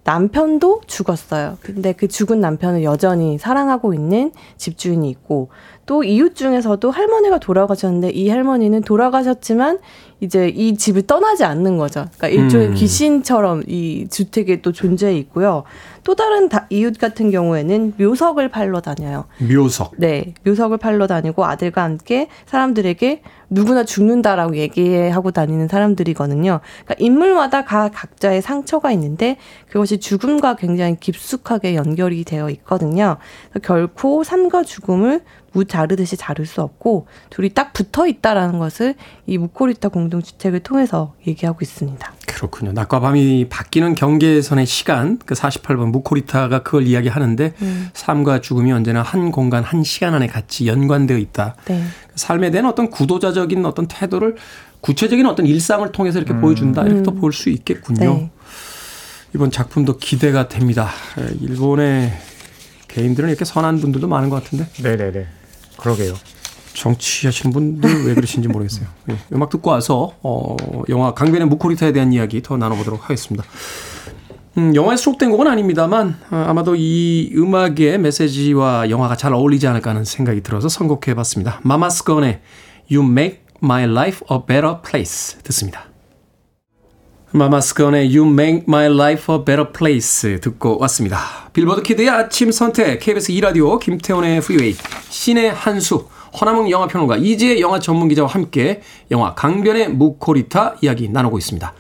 남편도 죽었어요. 근데 그 죽은 남편을 여전히 사랑하고 있는 집주인이 있고 또 이웃 중에서도 할머니가 돌아가셨는데 이 할머니는 돌아가셨지만 이제 이 집을 떠나지 않는 거죠. 그러니까 일종의 음. 귀신처럼 이 주택에 또 존재해 있고요. 또 다른 다, 이웃 같은 경우에는 묘석을 팔러 다녀요. 묘석. 네, 묘석을 팔러 다니고 아들과 함께 사람들에게 누구나 죽는다라고 얘기하고 다니는 사람들이거든요. 그러니까 인물마다 각 각자의 상처가 있는데 그것이 죽음과 굉장히 깊숙하게 연결이 되어 있거든요. 결코 삶과 죽음을 무 자르듯이 자를 수 없고 둘이 딱 붙어 있다라는 것을 이 무코리타 공동주택을 통해서 얘기하고 있습니다. 그렇군요. 낮과 밤이 바뀌는 경계선의 시간, 그 48번 무코리타가 그걸 이야기하는데 삶과 죽음이 언제나 한 공간, 한 시간 안에 같이 연관되어 있다. 네. 삶에 대한 어떤 구도자적인 어떤 태도를 구체적인 어떤 일상을 통해서 이렇게 보여준다. 이렇게 또볼 수 있겠군요. 네. 이번 작품도 기대가 됩니다. 에, 일본의 개인들은 이렇게 선한 분들도 많은 것 같은데 네네네. 그러게요. 정치하시는 분들 왜 그러신지 모르겠어요. 예, 음악 듣고 와서 어, 영화 강변의 무코리타에 대한 이야기 더 나눠보도록 하겠습니다. 음, 영화에 수록된 곡은 아닙니다만 어, 아마도 이 음악의 메시지와 영화가 잘 어울리지 않을까 하는 생각이 들어서 선곡해봤습니다. 마마스건의 You Make My Life a Better Place 듣습니다. 마마스건의 You Make My Life a Better Place 듣고 왔습니다. 빌보드 키드의 아침 선택 KBS 2라디오 김태훈의 프리웨이 신의 한수 허남웅 영화평론가 이지혜 영화 전문기자와 함께 영화 강변의 무코리타 이야기 나누고 있습니다.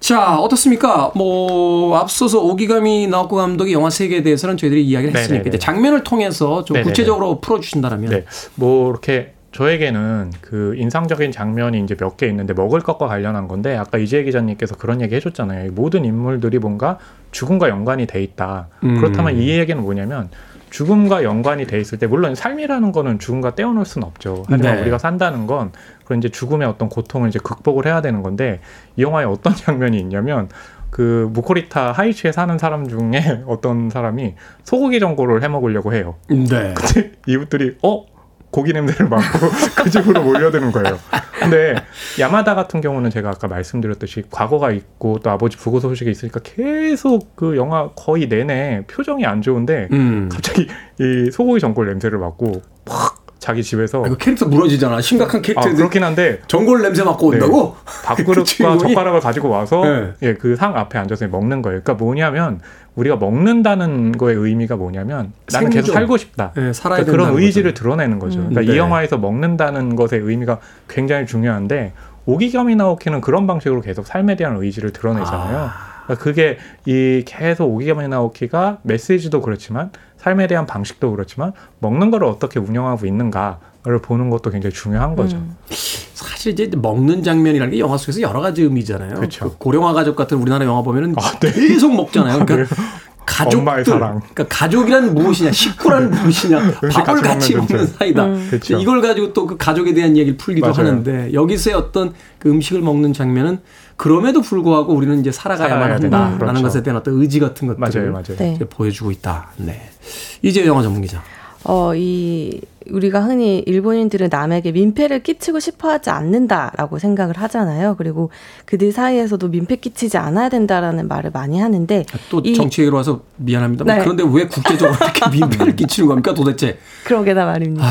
자 어떻습니까? 뭐 앞서서 오기가미 나오코 감독의 영화 세계에 대해서는 저희들이 이야기를 했으니까 네네네. 이제 장면을 통해서 좀 네네네. 구체적으로 풀어주신다면 네. 뭐 이렇게 저에게는 그 인상적인 장면이 이제 몇 개 있는데 먹을 것과 관련한 건데 아까 이재 기자님께서 그런 얘기 해줬잖아요. 이 모든 인물들이 뭔가 죽음과 연관이 돼 있다. 음. 그렇다면 이 얘기는 뭐냐면 죽음과 연관이 돼 있을 때 물론 삶이라는 거는 죽음과 떼어놓을 수는 없죠. 하지만 네. 우리가 산다는 건 그런 이제 죽음의 어떤 고통을 이제 극복을 해야 되는 건데 이 영화에 어떤 장면이 있냐면 그 무코리타 하이츠에 사는 사람 중에 어떤 사람이 소고기 전골을 해 먹으려고 해요. 네. 근데 이웃들이 어 고기 냄새를 맡고 그 집으로 몰려드는 거예요. 근데 야마다 같은 경우는 제가 아까 말씀드렸듯이 과거가 있고 또 아버지 부고 소식이 있으니까 계속 그 영화 거의 내내 표정이 안 좋은데 음. 갑자기 이 소고기 전골 냄새를 맡고 팍 자기 집에서 아, 이거 캐릭터 무너지잖아. 심각한 아 캐릭터인데 그렇긴 한데 전골 냄새 맡고 네. 온다고? 밥그릇과 주인공이? 젓가락을 가지고 와서 네. 예, 그 상 앞에 앉아서 먹는 거예요. 그러니까 뭐냐면 우리가 먹는다는 거의 의미가 뭐냐면 나는 계속 생존. 살고 싶다. 네, 살아야 그러니까 그런 의지를 거잖아요. 드러내는 거죠. 음. 그러니까 네. 이 영화에서 먹는다는 것의 의미가 굉장히 중요한데 오기가미 나오키는 그런 방식으로 계속 삶에 대한 의지를 드러내잖아요. 그러니까 그게 이 계속 오기가미 나오키가 메시지도 그렇지만 삶에 대한 방식도 그렇지만 먹는 거를 어떻게 운영하고 있는가를 보는 것도 굉장히 중요한 거죠. 음. 사실 이제 먹는 장면이라는 게 영화 속에서 여러 가지 의미잖아요. 그 고령화 가족 같은 우리나라 영화 보면은 아, 네. 계속 먹잖아요. 그러니까 네. 가족들, 엄마의 사랑. 그러니까 가족이란 무엇이냐, 식구란 무엇이냐, 밥을 같이 먹는. 사이다. 음. 그쵸. 이걸 가지고 또 그 가족에 대한 얘기를 풀기도 맞아요. 하는데 여기서의 어떤 그 음식을 먹는 장면은 그럼에도 불구하고 우리는 이제 살아가야만 살아야. 한다라는 그렇죠. 것에 대한 어떤 의지 같은 것들을 맞아요, 맞아요. 네. 이제 보여주고 있다. 네. 이제 영화 전문 기자. 어, 이, 우리가 흔히 일본인들은 남에게 민폐를 끼치고 싶어 하지 않는다라고 생각을 하잖아요. 그리고 그들 사이에서도 민폐 끼치지 않아야 된다라는 말을 많이 하는데, 또 이- 정치계로 와서 미안합니다. 네. 그런데 왜 국제적으로 이렇게 민폐를 끼치는 겁니까 도대체? 그러게나 말입니다. 아,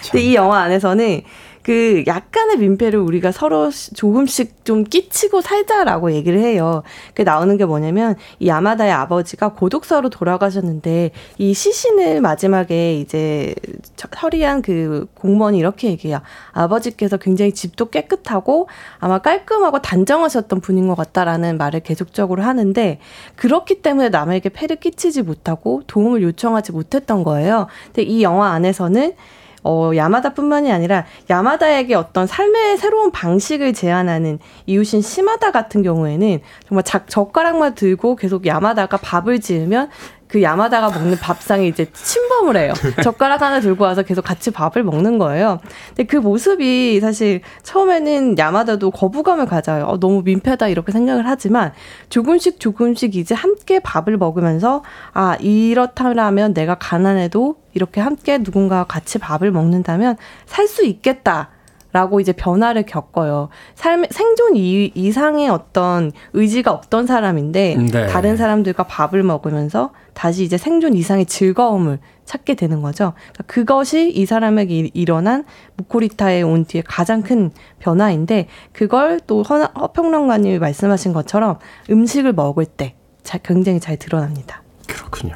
참. 근데 이 영화 안에서는 그 약간의 민폐를 우리가 서로 시- 조금씩 좀 끼치고 살자라고 얘기를 해요. 그 나오는 게 뭐냐면 이 야마다의 아버지가 고독사로 돌아가셨는데 이 시신을 마지막에 이제 처- 처리한 그 공무원이 이렇게 얘기해요. 아버지께서 굉장히 집도 깨끗하고 아마 깔끔하고 단정하셨던 분인 것 같다라는 말을 계속적으로 하는데 그렇기 때문에 남에게 폐를 끼치지 못하고 도움을 요청하지 못했던 거예요. 근데 이 영화 안에서는 어, 야마다뿐만이 아니라 야마다에게 어떤 삶의 새로운 방식을 제안하는 이웃인 시마다 같은 경우에는 정말 작, 젓가락만 들고 계속 야마다가 밥을 지으면 그 야마다가 먹는 밥상에 이제 침범을 해요. 젓가락 하나 들고 와서 계속 같이 밥을 먹는 거예요. 근데 그 모습이 사실 처음에는 야마다도 거부감을 가져요. 어, 너무 민폐다 이렇게 생각을 하지만 조금씩 조금씩 이제 함께 밥을 먹으면서 아 이렇다면 내가 가난해도 이렇게 함께 누군가와 같이 밥을 먹는다면 살 수 있겠다. 라고 이제 변화를 겪어요. 삶 생존 이, 이상의 어떤 의지가 없던 사람인데 네. 다른 사람들과 밥을 먹으면서 다시 이제 생존 이상의 즐거움을 찾게 되는 거죠. 그러니까 그것이 이 사람에게 일- 일어난 무코리타에 온 뒤에 가장 큰 변화인데 그걸 또 허, 허평론가님이 말씀하신 것처럼 음식을 먹을 때 자, 굉장히 잘 드러납니다. 그렇군요.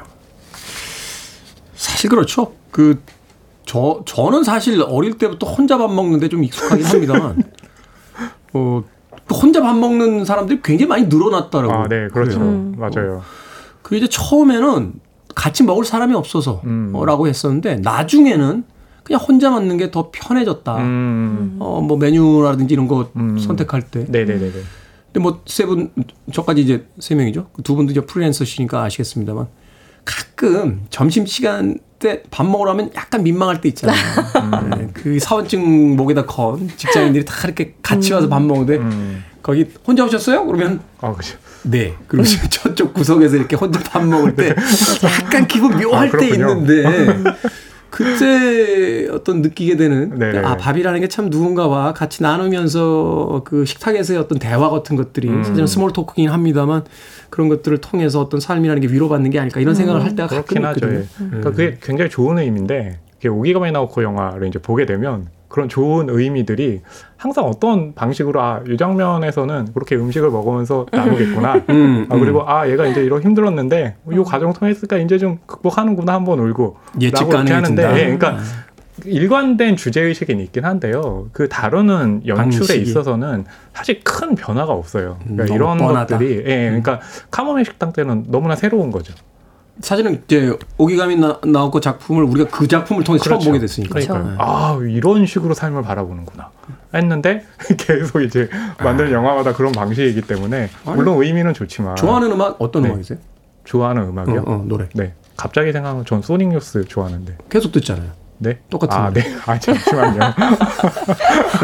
사실 그렇죠. 그, 저, 저는 사실 어릴 때부터 혼자 밥 먹는데 좀 익숙하긴 합니다만, 어, 그 혼자 밥 먹는 사람들이 굉장히 많이 늘어났다라고. 아, 네, 그렇죠. 음. 맞아요. 그 이제 처음에는 같이 먹을 사람이 없어서 음. 어, 라고 했었는데, 나중에는 그냥 혼자 먹는 게 더 편해졌다. 음. 어, 뭐 메뉴라든지 이런 거 음. 선택할 때. 네 네 네 네. 근데 뭐 세 분, 저까지 이제 세 명이죠. 그두 분도 이제 프리랜서시니까 아시겠습니다만 가끔 점심 시간 때 밥 먹으러 하면 약간 민망할 때 있잖아요. 네, 그 사원증 목에다 건 직장인들이 다 이렇게 같이 와서 밥 먹는데 음. 거기 혼자 오셨어요? 그러면 아, 그죠. 네. 그리고 저쪽 구석에서 이렇게 혼자 밥 먹을 때 약간 기분 묘할 아, 때. 있는데 그때 어떤 느끼게 되는 네네. 아 밥이라는 게 참 누군가와 같이 나누면서 그 식탁에서의 어떤 대화 같은 것들이 음. 사실은 small talk긴 합니다만 그런 것들을 통해서 어떤 삶이라는 게 위로받는 게 아닐까 이런 생각을 할 때가 가끔 그렇긴 하죠. 있거든요. 예. 그러니까 그게 굉장히 좋은 의미인데 이게 오기가미 나오코 영화를 이제 보게 되면 그런 좋은 의미들이 항상 어떤 방식으로 아 이 장면에서는 그렇게 음식을 먹으면서 나누겠구나. 음, 아 그리고 아 얘가 이제 이런 힘들었는데 이 과정 통했으니까 이제 좀 극복하는구나 한번 울고 예측 이렇게 하는데 가능해진다. 예, 그러니까 일관된 주제 의식은 있긴 한데요. 그 다루는 연출에 방식이. 있어서는 사실 큰 변화가 없어요. 그러니까 너무 이런 뻔하다. 음. 것들이 예, 그러니까 카모메 식당 때는 너무나 새로운 거죠. 사실은 이제 오기감이 나, 나오고 작품을 우리가 그 작품을 통해 서 처음 그렇죠. 보게 됐으니까. 그러니까요. 네. 아 이런 식으로 삶을 바라보는구나 했는데 계속 이제 만드는 영화마다 그런 방식이기 때문에 아. 아니, 물론 의미는 좋지만 좋아하는 음악 어떤 네. 음악이세요? 좋아하는 음악이요. 어, 어, 노래. 네 갑자기 생각하면 전 소닉 뉴스 좋아하는데 계속 듣잖아요. 네 똑같은 아. 네. 아 잠시만요.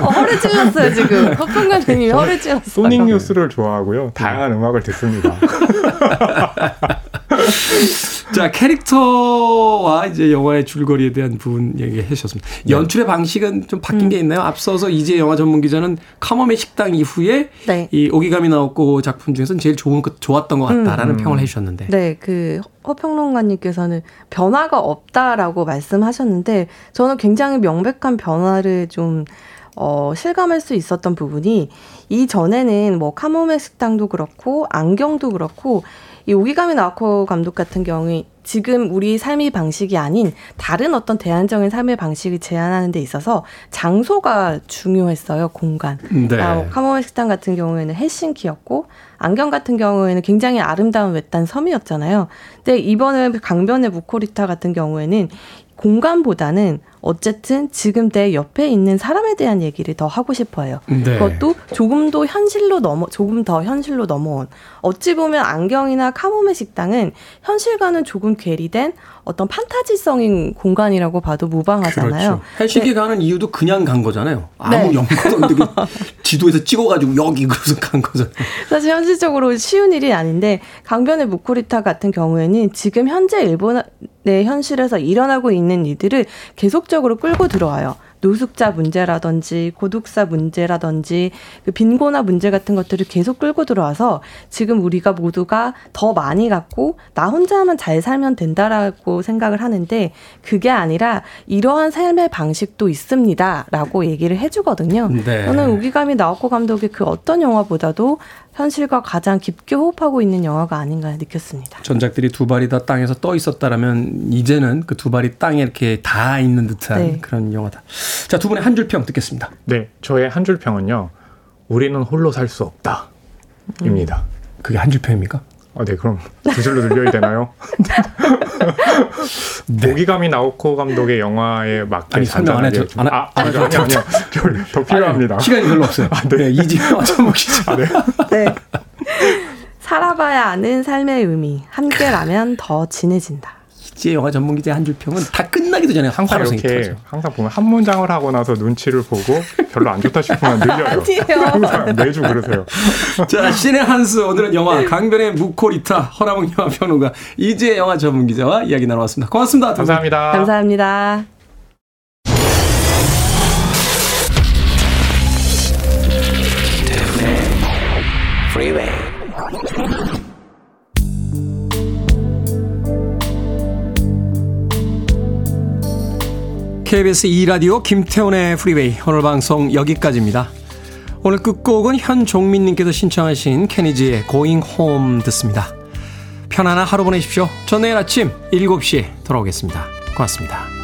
어, 허를 찔렀어요 지금. 허평가님이 허를 찔렀어요. 소닉 뉴스를 좋아하고요. 다양한 음악을 듣습니다. 자, 캐릭터와 이제 영화의 줄거리에 대한 부분 얘기해 주셨습니다. 네. 연출의 방식은 좀 바뀐 게 있나요? 앞서서 이제 영화 전문 기자는 카모메 식당 이후에 네. 이 오기감이 나왔고 작품 중에서는 제일 좋은 것, 좋았던 것 같다라는 평을 해 주셨는데. 네, 그 허평론가님께서는 변화가 없다라고 말씀하셨는데 저는 굉장히 명백한 변화를 좀 어, 실감할 수 있었던 부분이 이 전에는 뭐 카모메 식당도 그렇고 안경도 그렇고 이 오기가미 나와코 감독 같은 경우에 지금 우리 삶의 방식이 아닌 다른 어떤 대안적인 삶의 방식을 제안하는 데 있어서 장소가 중요했어요, 공간. 네. 아, 카모메 식당 같은 경우에는 헬싱키였고 안경 같은 경우에는 굉장히 아름다운 외딴 섬이었잖아요. 근데 이번에 강변의 무코리타 같은 경우에는 공간보다는 어쨌든 지금 내 옆에 있는 사람에 대한 얘기를 더 하고 싶어요. 네. 그것도 조금 더 현실로 넘어 조금 더 현실로 넘어온 어찌 보면 안경이나 카모메 식당은 현실과는 조금 괴리된 어떤 판타지성인 공간이라고 봐도 무방하잖아요. 그렇죠. 헬싱키 가는 이유도 그냥 간 거잖아요. 아무 네. 연관도 없는데 그 지도에서 찍어가지고 여기 그래서 간 거잖아요. 사실 현실적으로 쉬운 일이 아닌데 강변의 무코리타 같은 경우에는 지금 현재 일본의 현실에서 일어나고 있는 일들을 계속 적으로 끌고 들어와요. 노숙자 문제라든지 고독사 문제라든지 그 빈곤화 문제 같은 것들을 계속 끌고 들어와서 지금 우리가 모두가 더 많이 갖고 나 혼자만 잘 살면 된다라고 생각을 하는데 그게 아니라 이러한 삶의 방식도 있습니다라고 얘기를 해주거든요. 네. 저는 우기감이 나오코 감독의 그 어떤 영화보다도 현실과 가장 깊게 호흡하고 있는 영화가 아닌가 느꼈습니다. 전작들이 두 발이 다 땅에서 떠 있었다라면 이제는 그 두 발이 땅에 이렇게 닿아 있는 듯한 네. 그런 영화다. 자, 두 분의 한 줄 평 듣겠습니다. 네 저의 한 줄 평은요. 우리는 홀로 살 수 없다. 입니다. 그게 한 줄 평입니까? 아, 네, 그럼 두 줄로 늘려야 되나요? 오기가미 나오코 감독의 영화에 맞게 네. 아니, 설명 안 해도- 안 해- 아, 아니요, 아니요, 아니요. 저- 더 필요합니다. 아니, 시간이 별로 없어요. 네. 이지영 화전목 기자. 네. 살아봐야 아는 삶의 의미. 함께라면 더 진해진다. 박지혜 영화 전문 기자 한 줄 평은 다 끝나기도 전에 항상 아, 이렇게 터져. 항상 보면 한 문장을 하고 나서 눈치를 보고 별로 안 좋다 싶으면 늘려요. 항상 매주 그러세요. 자, 신의 한수 오늘은 영화 네. 강변의 무코리타 허남웅 영화 평론가 이지혜 영화 전문 기자와 이야기 나눠봤습니다. 고맙습니다. 감사합니다. 감사합니다. freeway. KBS 2라디오 김태훈의 프리웨이 오늘 방송 여기까지입니다. 오늘 끝곡은 현종민님께서 신청하신 케니지의 Going Home 듣습니다. 편안한 하루 보내십시오. 전 내일 아침 7시에 돌아오겠습니다. 고맙습니다.